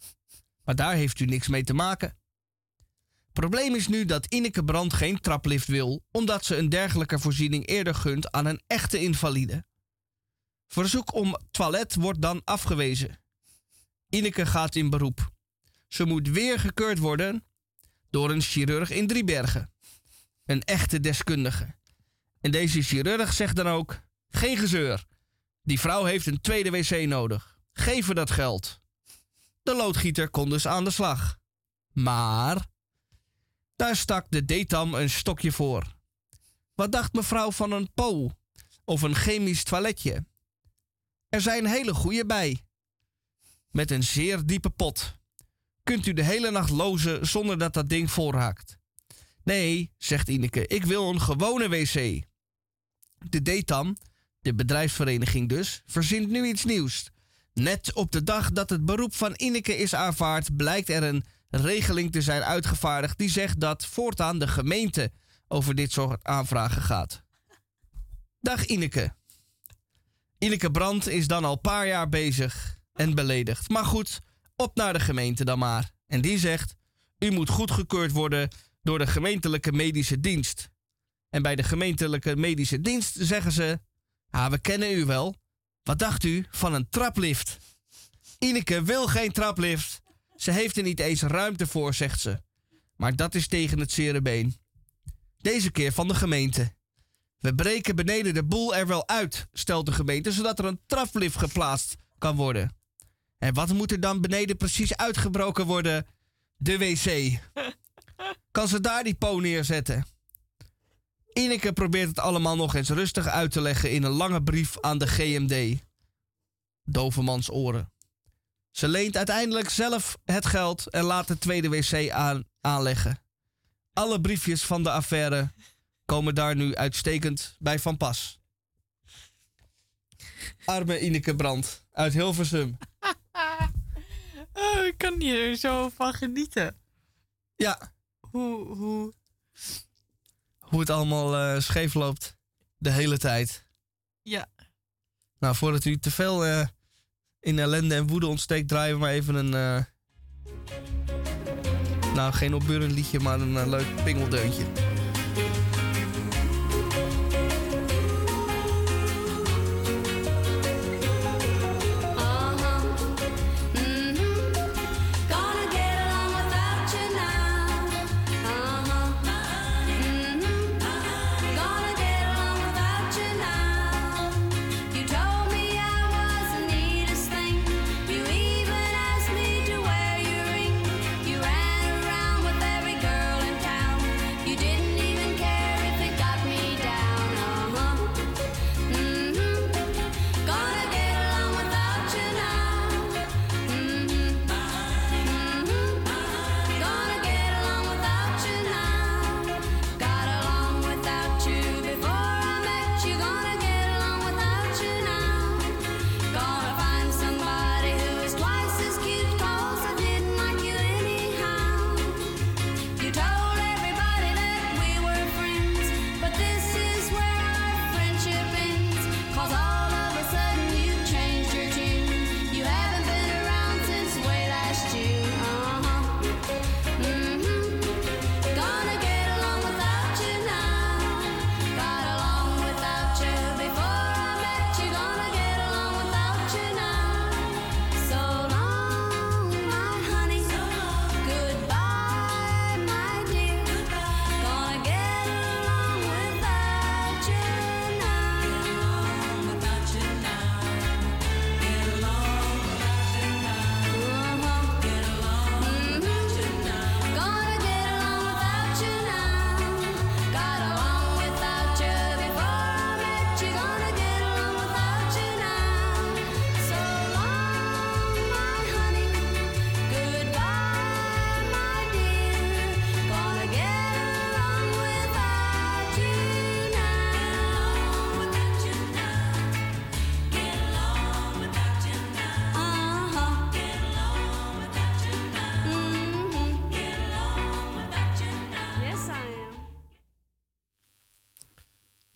Maar daar heeft u niks mee te maken. Probleem is nu dat Ineke Brand geen traplift wil, omdat ze een dergelijke voorziening eerder gunt aan een echte invalide. Verzoek om toilet wordt dan afgewezen. Ineke gaat in beroep. Ze moet weer gekeurd worden door een chirurg in Driebergen. Een echte deskundige. En deze chirurg zegt dan ook: geen gezeur. Die vrouw heeft een tweede wc nodig. Geef haar dat geld. De loodgieter kon dus aan de slag. Maar daar stak de Detam een stokje voor. Wat dacht mevrouw van een po of een chemisch toiletje? Er zijn hele goede bij. Met een zeer diepe pot. Kunt u de hele nacht lozen zonder dat dat ding volraakt. Nee, zegt Ineke, ik wil een gewone wc. De Detam, de bedrijfsvereniging dus, verzint nu iets nieuws. Net op de dag dat het beroep van Ineke is aanvaard, blijkt er een regeling te zijn uitgevaardigd die zegt dat voortaan de gemeente over dit soort aanvragen gaat. Dag Ineke. Ineke Brandt is dan al paar jaar bezig en beledigd. Maar goed, op naar de gemeente dan maar. En die zegt: U moet goedgekeurd worden door de gemeentelijke medische dienst. En bij de gemeentelijke medische dienst zeggen ze: Ah, we kennen u wel. Wat dacht u van een traplift? Ineke wil geen traplift. Ze heeft er niet eens ruimte voor, zegt ze. Maar dat is tegen het zere been. Deze keer van de gemeente. We breken beneden de boel er wel uit, stelt de gemeente, zodat er een traplift geplaatst kan worden. En wat moet er dan beneden precies uitgebroken worden? De wc. Kan ze daar die po neerzetten? Ineke probeert het allemaal nog eens rustig uit te leggen in een lange brief aan de GMD. Dovermans oren. Ze leent uiteindelijk zelf het geld en laat de tweede wc aan, aanleggen. Alle briefjes van de affaire komen daar nu uitstekend bij van pas. Arme Ineke Brand uit Hilversum. oh, ik kan hier zo van genieten. Ja. Hoe, hoe... Hoe het allemaal uh, scheef loopt. De hele tijd. Ja. Nou, voordat u te veel uh, in ellende en woede ontsteekt, draaien we maar even een. Uh, nou, geen opbeurend liedje, maar een leuk pingeldeuntje.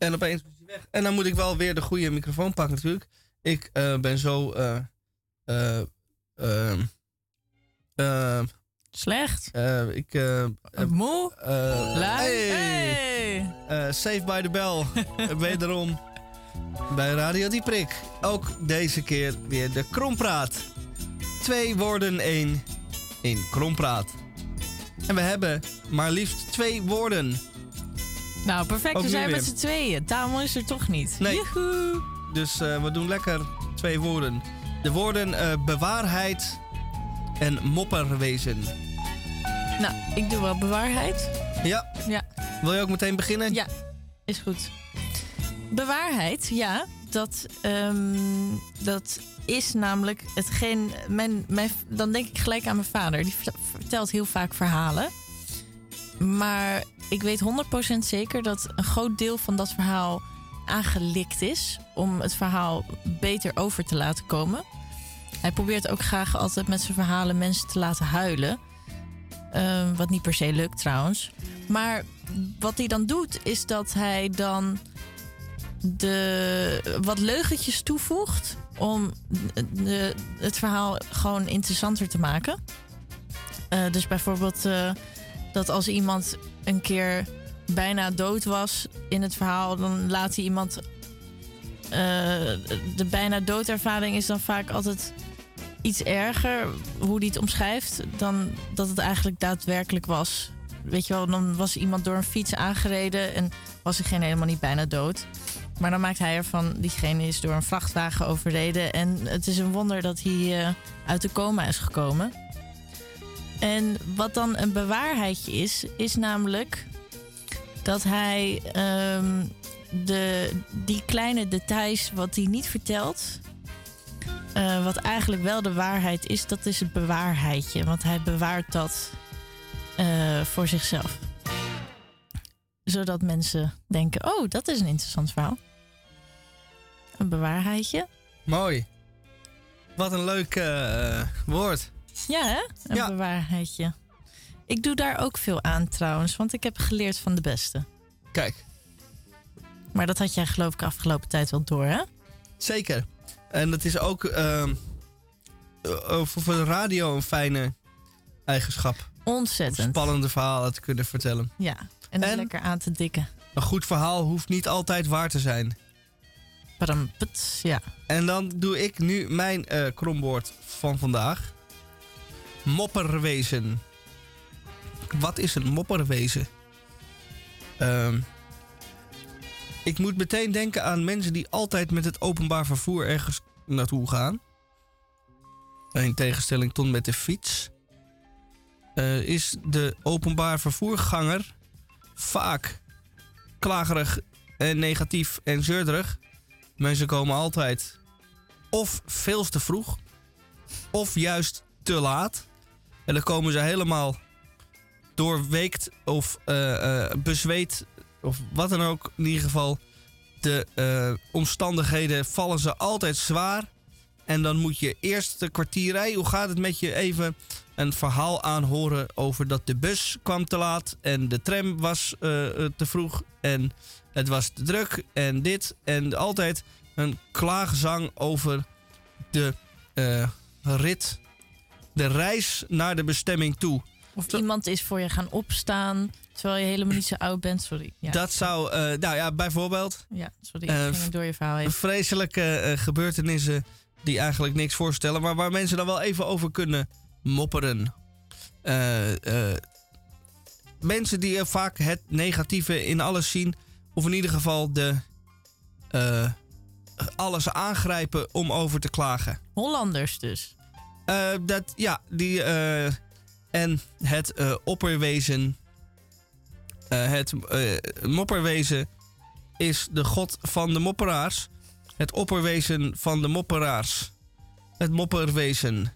En opeens hij weg. En dan moet ik wel weer de goede microfoon pakken natuurlijk. Ik eh, ben zo... eh, eh, Slecht. ik... Moe. Lui. hey. Save by the Bell. Wederom bij Radio Dieprik. Ook deze keer weer de Krompraat. Twee woorden, één in Krompraat. En we hebben maar liefst twee woorden. Nou, perfect. Ook We zijn met z'n tweeën. Tamon is er toch niet. Nee. Joehoe. Dus eh, we doen lekker twee woorden. De woorden eh, bewaarheid en mopperwezen. Nou, ik doe wel bewaarheid. Ja. Ja. Wil je ook meteen beginnen? Ja, is goed. Bewaarheid, ja. Dat, ehm, dat is namelijk hetgeen... Mijn, mijn, dan denk ik gelijk aan mijn vader. Die vert- vertelt heel vaak verhalen. Maar ik weet 100% zeker dat een groot deel van dat verhaal aangelikt is... om het verhaal beter over te laten komen. Hij probeert ook graag altijd met zijn verhalen mensen te laten huilen. Ehm, wat niet per se lukt trouwens. Maar wat hij dan doet, is dat hij dan de, wat leugentjes toevoegt om het verhaal gewoon interessanter te maken. Eh, dus bijvoorbeeld eh, dat als iemand een keer bijna dood was in het verhaal, dan laat hij iemand. eh, de bijna doodervaring is dan vaak altijd iets erger, hoe hij het omschrijft, dan dat het eigenlijk daadwerkelijk was. Weet je wel, dan was iemand door een fiets aangereden en was diegene helemaal niet bijna dood. Maar dan maakt hij ervan, diegene is door een vrachtwagen overreden. En het is een wonder dat hij eh, uit de coma is gekomen. En wat dan een bewaarheidje is, is namelijk dat hij ehm, de, die kleine details wat hij niet vertelt, eh, wat eigenlijk wel de waarheid is, dat is het bewaarheidje. Want hij bewaart dat eh, voor zichzelf. Zodat mensen denken, oh, dat is een interessant verhaal. Een bewaarheidje. Mooi. Wat een leuk eh, woord. Ja, hè? Een Ja. bewaarheidje. Ik doe daar ook veel aan trouwens, want ik heb geleerd van de beste. Kijk. Maar dat had jij geloof ik afgelopen tijd wel door, hè? Zeker. En dat is ook ehm, eh, voor voor de radio een fijne eigenschap. Ontzettend. Spannende verhalen te kunnen vertellen. Ja, en lekker aan te dikken. Een goed verhaal hoeft niet altijd waar te zijn. Parampets, ja. En dan doe ik nu mijn eh kromwoord van vandaag. Mopperwezen. Wat is een mopperwezen? Ehm, ik moet meteen denken aan mensen die altijd met het openbaar vervoer ergens naartoe gaan. In tegenstelling tot met de fiets. eh, is de openbaar vervoerganger vaak klagerig en negatief en zeurderig. Mensen komen altijd of veel te vroeg, of juist te laat. En dan komen ze helemaal doorweekt of eh, eh, bezweet, of wat dan ook. In ieder geval, de eh, omstandigheden vallen ze altijd zwaar. En dan moet je eerst de kwartierij, hoe gaat het met je, even een verhaal aanhoren over dat de bus kwam te laat en de tram was te vroeg en het was te druk en dit. En altijd een klaagzang over de rit, de reis naar de bestemming toe. Of iemand is voor je gaan opstaan terwijl je helemaal niet zo oud bent. Sorry. Ja. Dat zou, eh, nou ja, bijvoorbeeld. Ja, sorry. Eh, ik ging door je verhaal heen. Vreselijke eh, gebeurtenissen die eigenlijk niks voorstellen, maar waar mensen dan wel even over kunnen mopperen. Eh, eh, mensen die vaak het negatieve in alles zien, of in ieder geval de, eh, alles aangrijpen om over te klagen. Hollanders dus. Eh, dat, ja, die. eh, en het eh, opperwezen. het mopperwezen is de god van de mopperaars. Het opperwezen van de mopperaars. Het mopperwezen.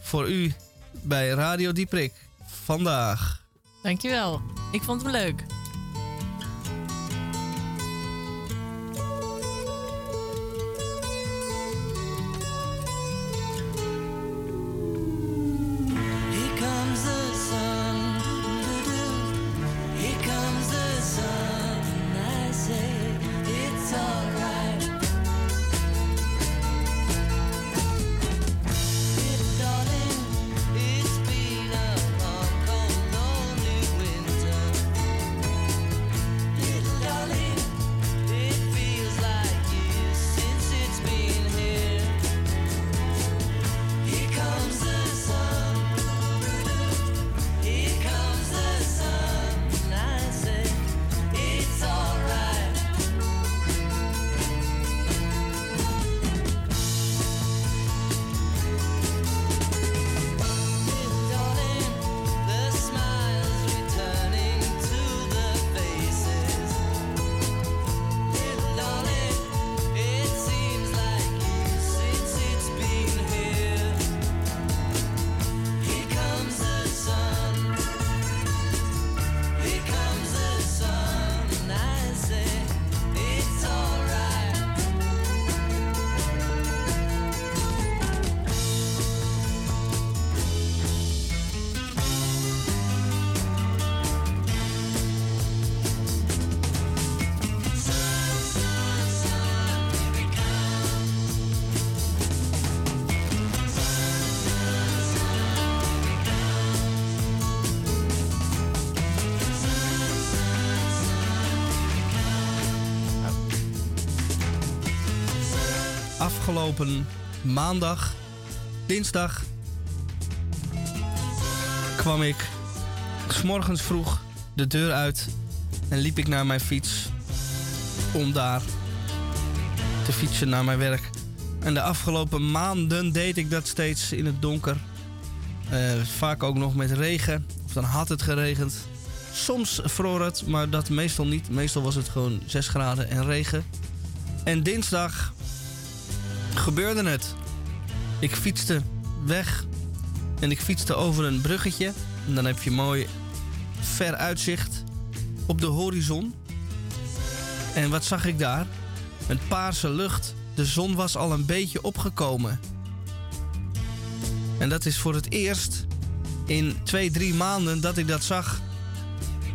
Voor u bij Radio Dieprik. Vandaag. Dankjewel. Ik vond hem leuk. Afgelopen maandag, dinsdag, kwam ik s'morgens vroeg de deur uit en liep ik naar mijn fiets om daar te fietsen naar mijn werk. En de afgelopen maanden deed ik dat steeds in het donker. Eh, vaak ook nog met regen. Of dan had het geregend. Soms vroor het, maar dat meestal niet. Meestal was het gewoon 6 graden en regen. En dinsdag gebeurde het. Ik fietste weg en ik fietste over een bruggetje. En dan heb je mooi ver uitzicht op de horizon. En wat zag ik daar? Een paarse lucht. De zon was al een beetje opgekomen. En dat is voor het eerst in twee, drie maanden dat ik dat zag.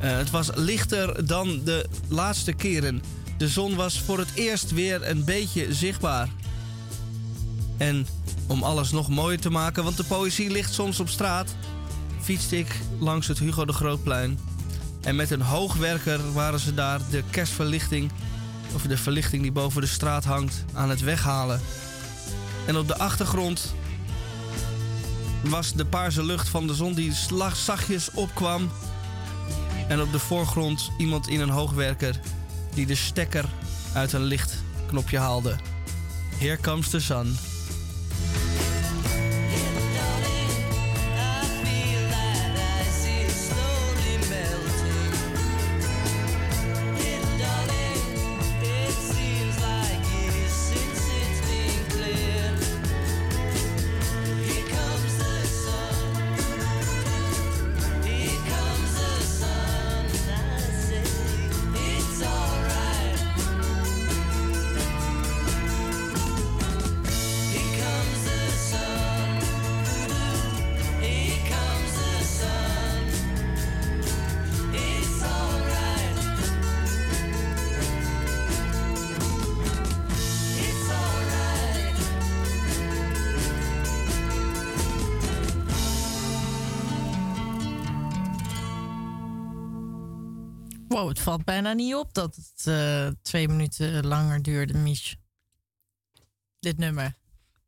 Uh, het was lichter dan de laatste keren. De zon was voor het eerst weer een beetje zichtbaar. En om alles nog mooier te maken, want de poëzie ligt soms op straat, fietste ik langs het Hugo de Grootplein. En met een hoogwerker waren ze daar de kerstverlichting, of de verlichting die boven de straat hangt, aan het weghalen. En op de achtergrond was de paarse lucht van de zon die zachtjes opkwam. En op de voorgrond iemand in een hoogwerker die de stekker uit een lichtknopje haalde. Here comes the sun. Wow, het valt bijna niet op dat het uh, twee minuten langer duurde, Mich. Dit nummer.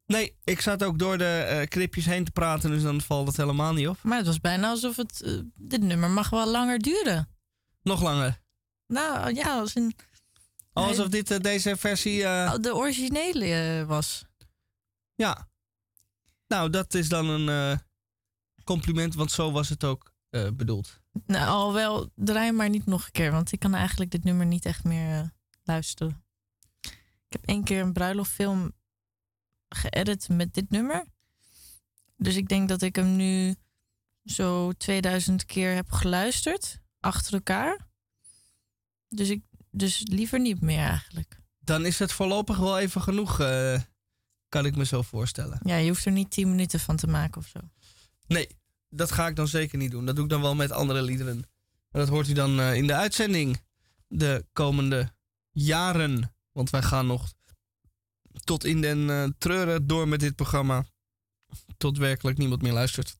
Nee, ik zat ook door de uh, knipjes heen te praten, dus dan valt het helemaal niet op. Maar het was bijna alsof het. Uh, dit nummer mag wel langer duren. Nog langer? Nou ja, als een. Alsof dit deze versie. De originele was. Ja. Nou, dat is dan een compliment, want zo was het ook bedoeld. Nou, al wel, draai maar niet nog een keer, want ik kan eigenlijk dit nummer niet echt meer uh, luisteren. Ik heb één keer een bruiloftfilm geëdit met dit nummer. Dus ik denk dat ik hem nu zo 2000 keer heb geluisterd, achter elkaar. Dus, ik, dus liever niet meer eigenlijk. Dan is het voorlopig wel even genoeg, uh, kan ik me zo voorstellen. Ja, je hoeft er niet 10 minuten van te maken of zo. Nee, dat ga ik dan zeker niet doen. Dat doe ik dan wel met andere liederen. Maar dat hoort u dan uh, in de uitzending de komende jaren. Want wij gaan nog tot in den uh, treuren door met dit programma. Tot werkelijk niemand meer luistert.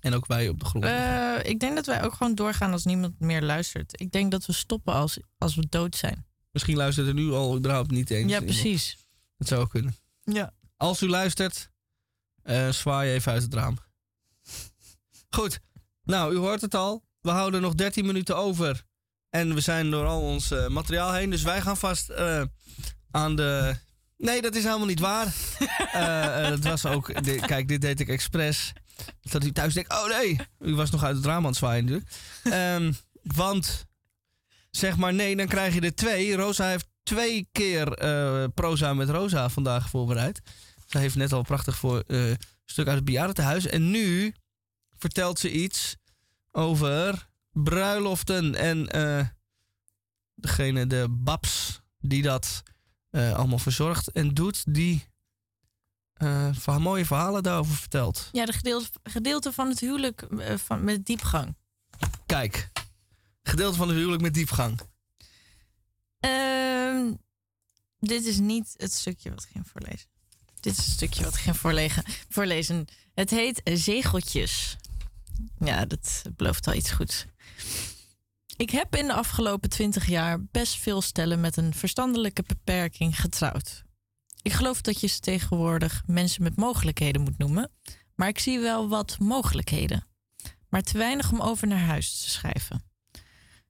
En ook wij op de grond. Uh, ik denk dat wij ook gewoon doorgaan als niemand meer luistert. Ik denk dat we stoppen als, als we dood zijn. Misschien luistert er nu al überhaupt niet eens. Ja, precies. Dat zou ook kunnen. Ja. Als u luistert, zwaai even uit het raam. Goed. Nou, u hoort het al. We houden nog 13 minuten over. En we zijn door al ons uh, materiaal heen. Dus wij gaan vast uh, aan de. Nee, dat is helemaal niet waar. uh, het was ook. Kijk, dit deed ik expres. Dat u thuis denkt: oh nee, u was nog uit het raam aan het zwaaien natuurlijk. Um, want zeg maar nee, dan krijg je er twee. Rosa heeft twee keer proza met Rosa vandaag voorbereid. Ze heeft net al prachtig voor een stuk uit het bejaardentehuis. En nu vertelt ze iets over bruiloften en uh, degene, de babs die dat uh, allemaal verzorgt en doet, die uh, van mooie verhalen daarover vertelt. Ja, de gedeelte, gedeelte van het huwelijk van, met diepgang. Kijk, gedeelte van het huwelijk met diepgang. Uh, dit is niet het stukje wat ik ging voorlezen. Dit is het stukje wat ik ging voorlezen. voorlezen. Het heet Zegeltjes. Ja, dat belooft al iets goeds. Ik heb in de afgelopen twintig jaar best veel stellen met een verstandelijke beperking getrouwd. Ik geloof dat je ze tegenwoordig mensen met mogelijkheden moet noemen, maar ik zie wel wat mogelijkheden. Maar te weinig om over naar huis te schrijven.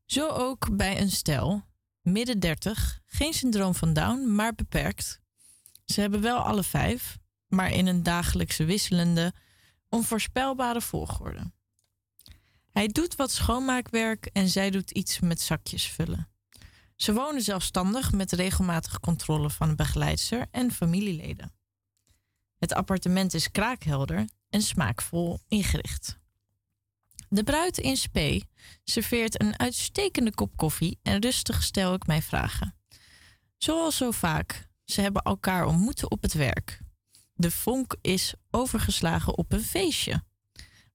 Zo ook bij een stel, midden 30, geen syndroom van Down, maar beperkt. Ze hebben wel alle vijf, maar in een dagelijkse wisselende, onvoorspelbare volgorde. Hij doet wat schoonmaakwerk en zij doet iets met zakjes vullen. Ze wonen zelfstandig met regelmatige controle van een begeleidster en familieleden. Het appartement is kraakhelder en smaakvol ingericht. De bruid in spe serveert een uitstekende kop koffie en rustig stel ik mij vragen. Zoals zo vaak, ze hebben elkaar ontmoet op het werk. De vonk is overgeslagen op een feestje.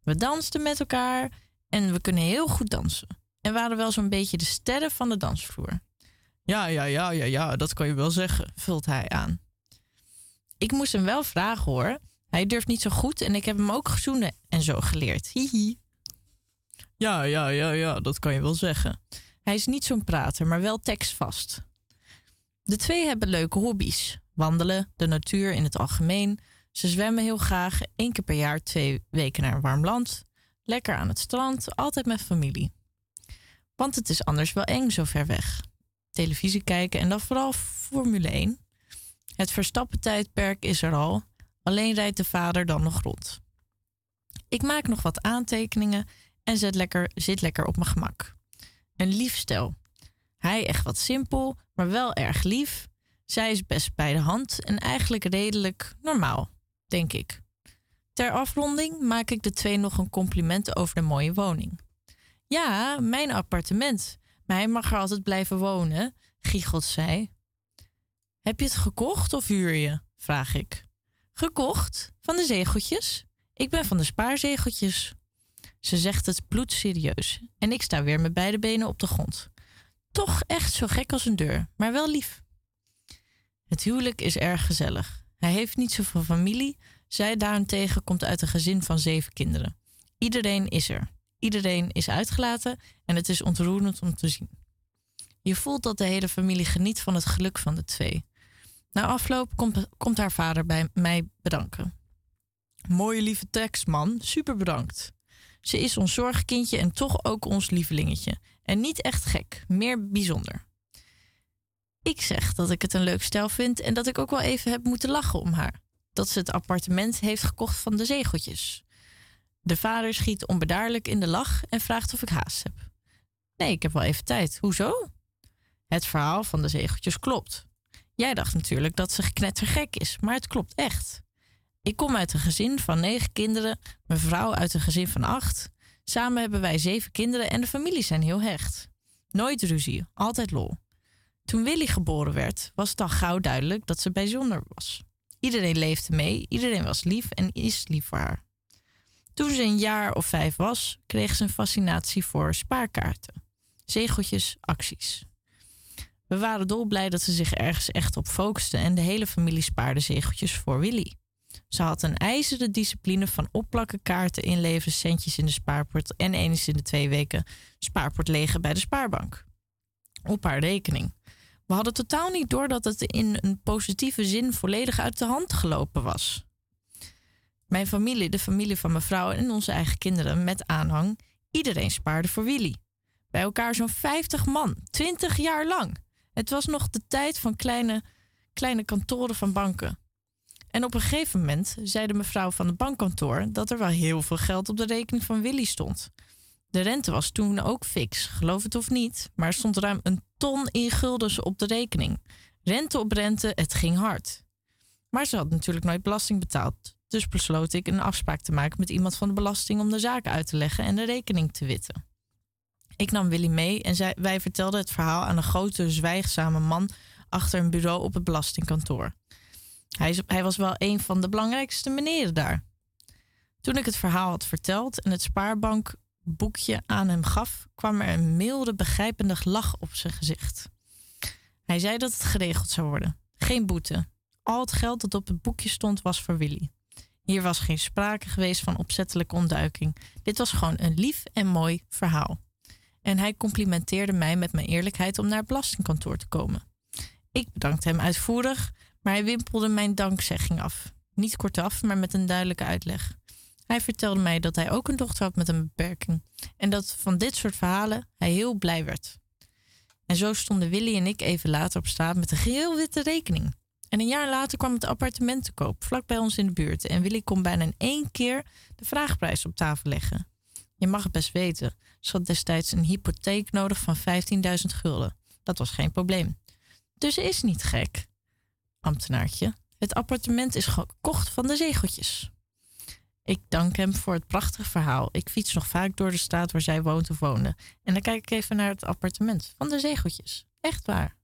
We dansten met elkaar en we kunnen heel goed dansen. En waren wel zo'n beetje de sterren van de dansvloer. Ja, ja, ja, ja, ja, dat kan je wel zeggen, vult hij aan. Ik moest hem wel vragen hoor. Hij durft niet zo goed en ik heb hem ook gezoenen en zo geleerd. Hihi. Ja, ja, ja, ja, dat kan je wel zeggen. Hij is niet zo'n prater, maar wel tekstvast. De twee hebben leuke hobby's. Wandelen, de natuur in het algemeen. Ze zwemmen heel graag, één keer per jaar twee weken naar een warm land. Lekker aan het strand, altijd met familie. Want het is anders wel eng zo ver weg. Televisie kijken en dan vooral Formule 1. Het Verstappen-tijdperk is er al, alleen rijdt de vader dan nog rond. Ik maak nog wat aantekeningen en zet lekker, zit lekker op mijn gemak. Een lief stel. Hij echt wat simpel, maar wel erg lief. Zij is best bij de hand en eigenlijk redelijk normaal, denk ik. Ter afronding maak ik de twee nog een compliment over de mooie woning. Ja, mijn appartement, maar hij mag er altijd blijven wonen, giechelt zij. Heb je het gekocht of huur je? vraag ik. Gekocht? Van de zegeltjes? Ik ben van de spaarzegeltjes. Ze zegt het bloedserieus en ik sta weer met beide benen op de grond. Toch echt zo gek als een deur, maar wel lief. Het huwelijk is erg gezellig. Hij heeft niet zoveel familie. Zij daarentegen komt uit een gezin van zeven kinderen. Iedereen is er. Iedereen is uitgelaten en het is ontroerend om te zien. Je voelt dat de hele familie geniet van het geluk van de twee. Na afloop komt, komt haar vader bij mij bedanken. Mooie lieve tekst, man. Super bedankt. Ze is ons zorgkindje en toch ook ons lievelingetje. En niet echt gek, meer bijzonder. Ik zeg dat ik het een leuk stel vind en dat ik ook wel even heb moeten lachen om haar. Dat ze het appartement heeft gekocht van de zegeltjes. De vader schiet onbedaarlijk in de lach en vraagt of ik haast heb. Nee, ik heb wel even tijd. Hoezo? Het verhaal van de zegeltjes klopt. Jij dacht natuurlijk dat ze knettergek is, maar het klopt echt. Ik kom uit een gezin van negen kinderen, mijn vrouw uit een gezin van acht. Samen hebben wij zeven kinderen en de families zijn heel hecht. Nooit ruzie, altijd lol. Toen Willy geboren werd, was het al gauw duidelijk dat ze bijzonder was. Iedereen leefde mee, iedereen was lief en is lief voor haar. Toen ze een jaar of vijf was, kreeg ze een fascinatie voor spaarkaarten. Zegeltjes, acties. We waren dolblij dat ze zich ergens echt op focuste en de hele familie spaarde zegeltjes voor Willy. Ze had een ijzeren discipline van opplakken kaarten, inleveren, centjes in de spaarport en eens in de twee weken spaarport legen bij de spaarbank. Op haar rekening. We hadden totaal niet door dat het in een positieve zin volledig uit de hand gelopen was. Mijn familie, de familie van mevrouw en onze eigen kinderen met aanhang, iedereen spaarde voor Willy. Bij elkaar zo'n 50 man, 20 jaar lang. Het was nog de tijd van kleine, kleine kantoren van banken. En op een gegeven moment zei de mevrouw van het bankkantoor dat er wel heel veel geld op de rekening van Willy stond. De rente was toen ook fix, geloof het of niet, maar er stond ruim een ton in guldens op de rekening. Rente op rente, het ging hard. Maar ze had natuurlijk nooit belasting betaald, dus besloot ik een afspraak te maken met iemand van de belasting om de zaak uit te leggen en de rekening te witten. Ik nam Willy mee en zij, wij vertelden het verhaal aan een grote, zwijgzame man achter een bureau op het belastingkantoor. Hij, hij was wel een van de belangrijkste meneren daar. Toen ik het verhaal had verteld en het spaarbankboekje aan hem gaf, kwam er een milde, begrijpende lach op zijn gezicht. Hij zei dat het geregeld zou worden. Geen boete. Al het geld dat op het boekje stond was voor Willy. Hier was geen sprake geweest van opzettelijke ontduiking. Dit was gewoon een lief en mooi verhaal. En hij complimenteerde mij met mijn eerlijkheid om naar het belastingkantoor te komen. Ik bedankte hem uitvoerig, Maar hij wimpelde mijn dankzegging af. Niet kortaf, maar met een duidelijke uitleg. Hij vertelde mij dat hij ook een dochter had met een beperking. En dat van dit soort verhalen hij heel blij werd. En zo stonden Willy en ik even later op straat met een geheel witte rekening. En een jaar later kwam het appartement te koop, vlak bij ons in de buurt. En Willy kon bijna in één keer de vraagprijs op tafel leggen. Je mag het best weten. Ze had destijds een hypotheek nodig van 15.000 gulden. Dat was geen probleem. Dus is niet gek, ambtenaartje. Het appartement is gekocht van de zegeltjes. Ik dank hem voor het prachtige verhaal. Ik fiets nog vaak door de straat waar zij woont of woonde. En dan kijk ik even naar het appartement van de zegeltjes. Echt waar.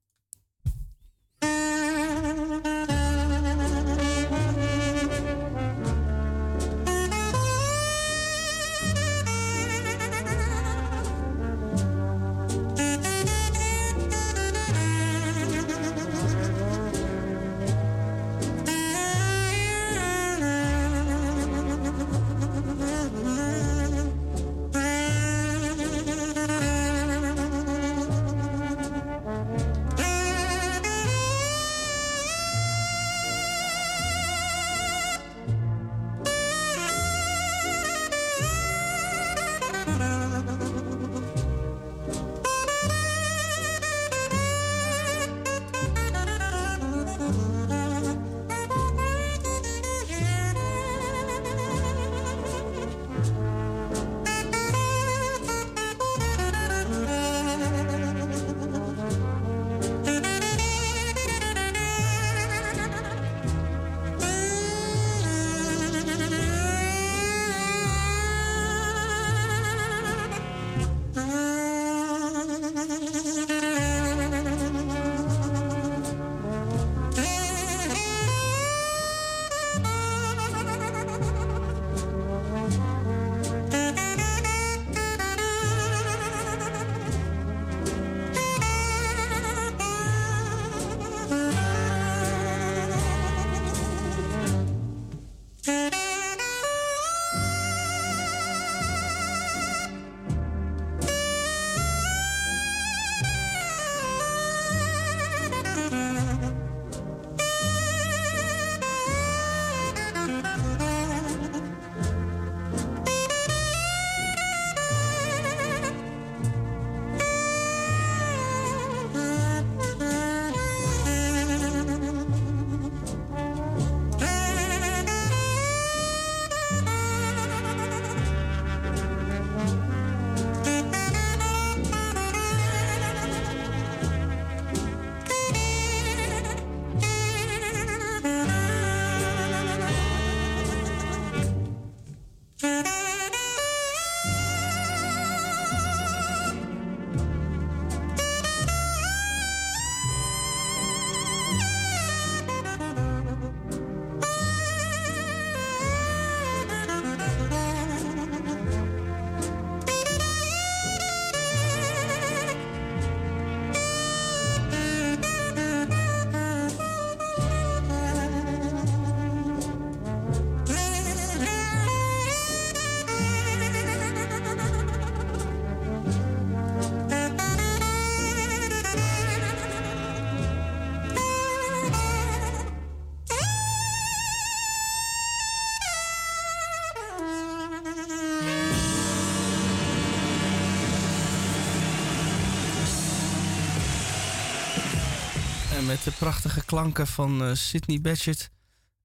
Met de prachtige klanken van eh, Sydney Badgett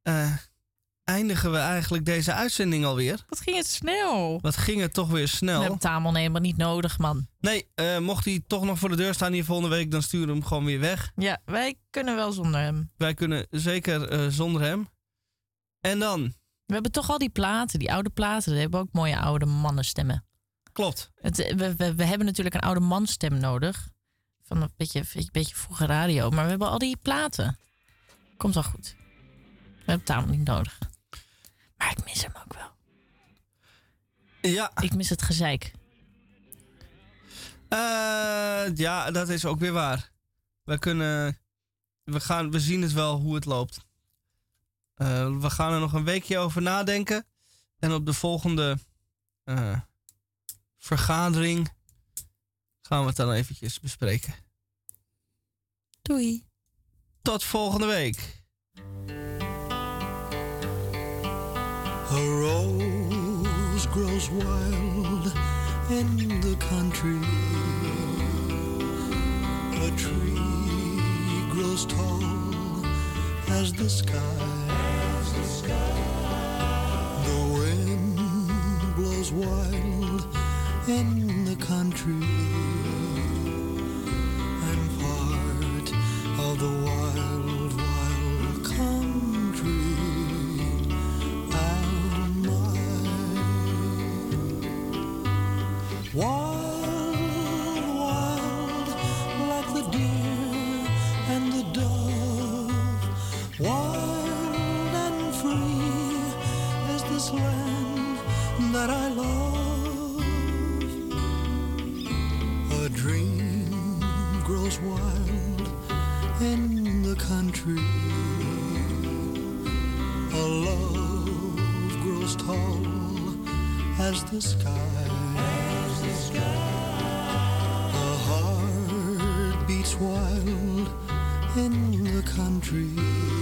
eh, eindigen we eigenlijk deze uitzending alweer. Wat ging het snel? Wat ging het toch weer snel? We hebben Tamon helemaal niet nodig, man. Nee, eh, mocht hij toch nog voor de deur staan hier volgende week, dan sturen we hem gewoon weer weg. Ja, wij kunnen wel zonder hem. Wij kunnen zeker zonder hem. En dan? We hebben toch al die platen, die oude platen. Die hebben ook mooie oude mannenstemmen. Klopt. Het, we, we, we hebben natuurlijk een oude manstem nodig. Van een beetje, een beetje vroege radio. Maar we hebben al die platen. Komt wel goed. We hebben Tamon niet nodig. Maar ik mis hem ook wel. Ja. Ik mis het gezeik. Eh, ja, dat is ook weer waar. We kunnen. We, gaan, we zien het wel hoe het loopt. Eh, we gaan er nog een weekje over nadenken. En op de volgende eh, vergadering gaan we het dan eventjes bespreken. Doei. Tot volgende week. A rose grows wild in the country. A tree grows tall as the sky. As the, sky. the wind blows wild in the country. The wild, wild country. Am I wild, wild like the deer and the dove? Wild and free is this land that I love. A dream grows wild in the country. A love grows tall as the sky. A heart beats wild in the country.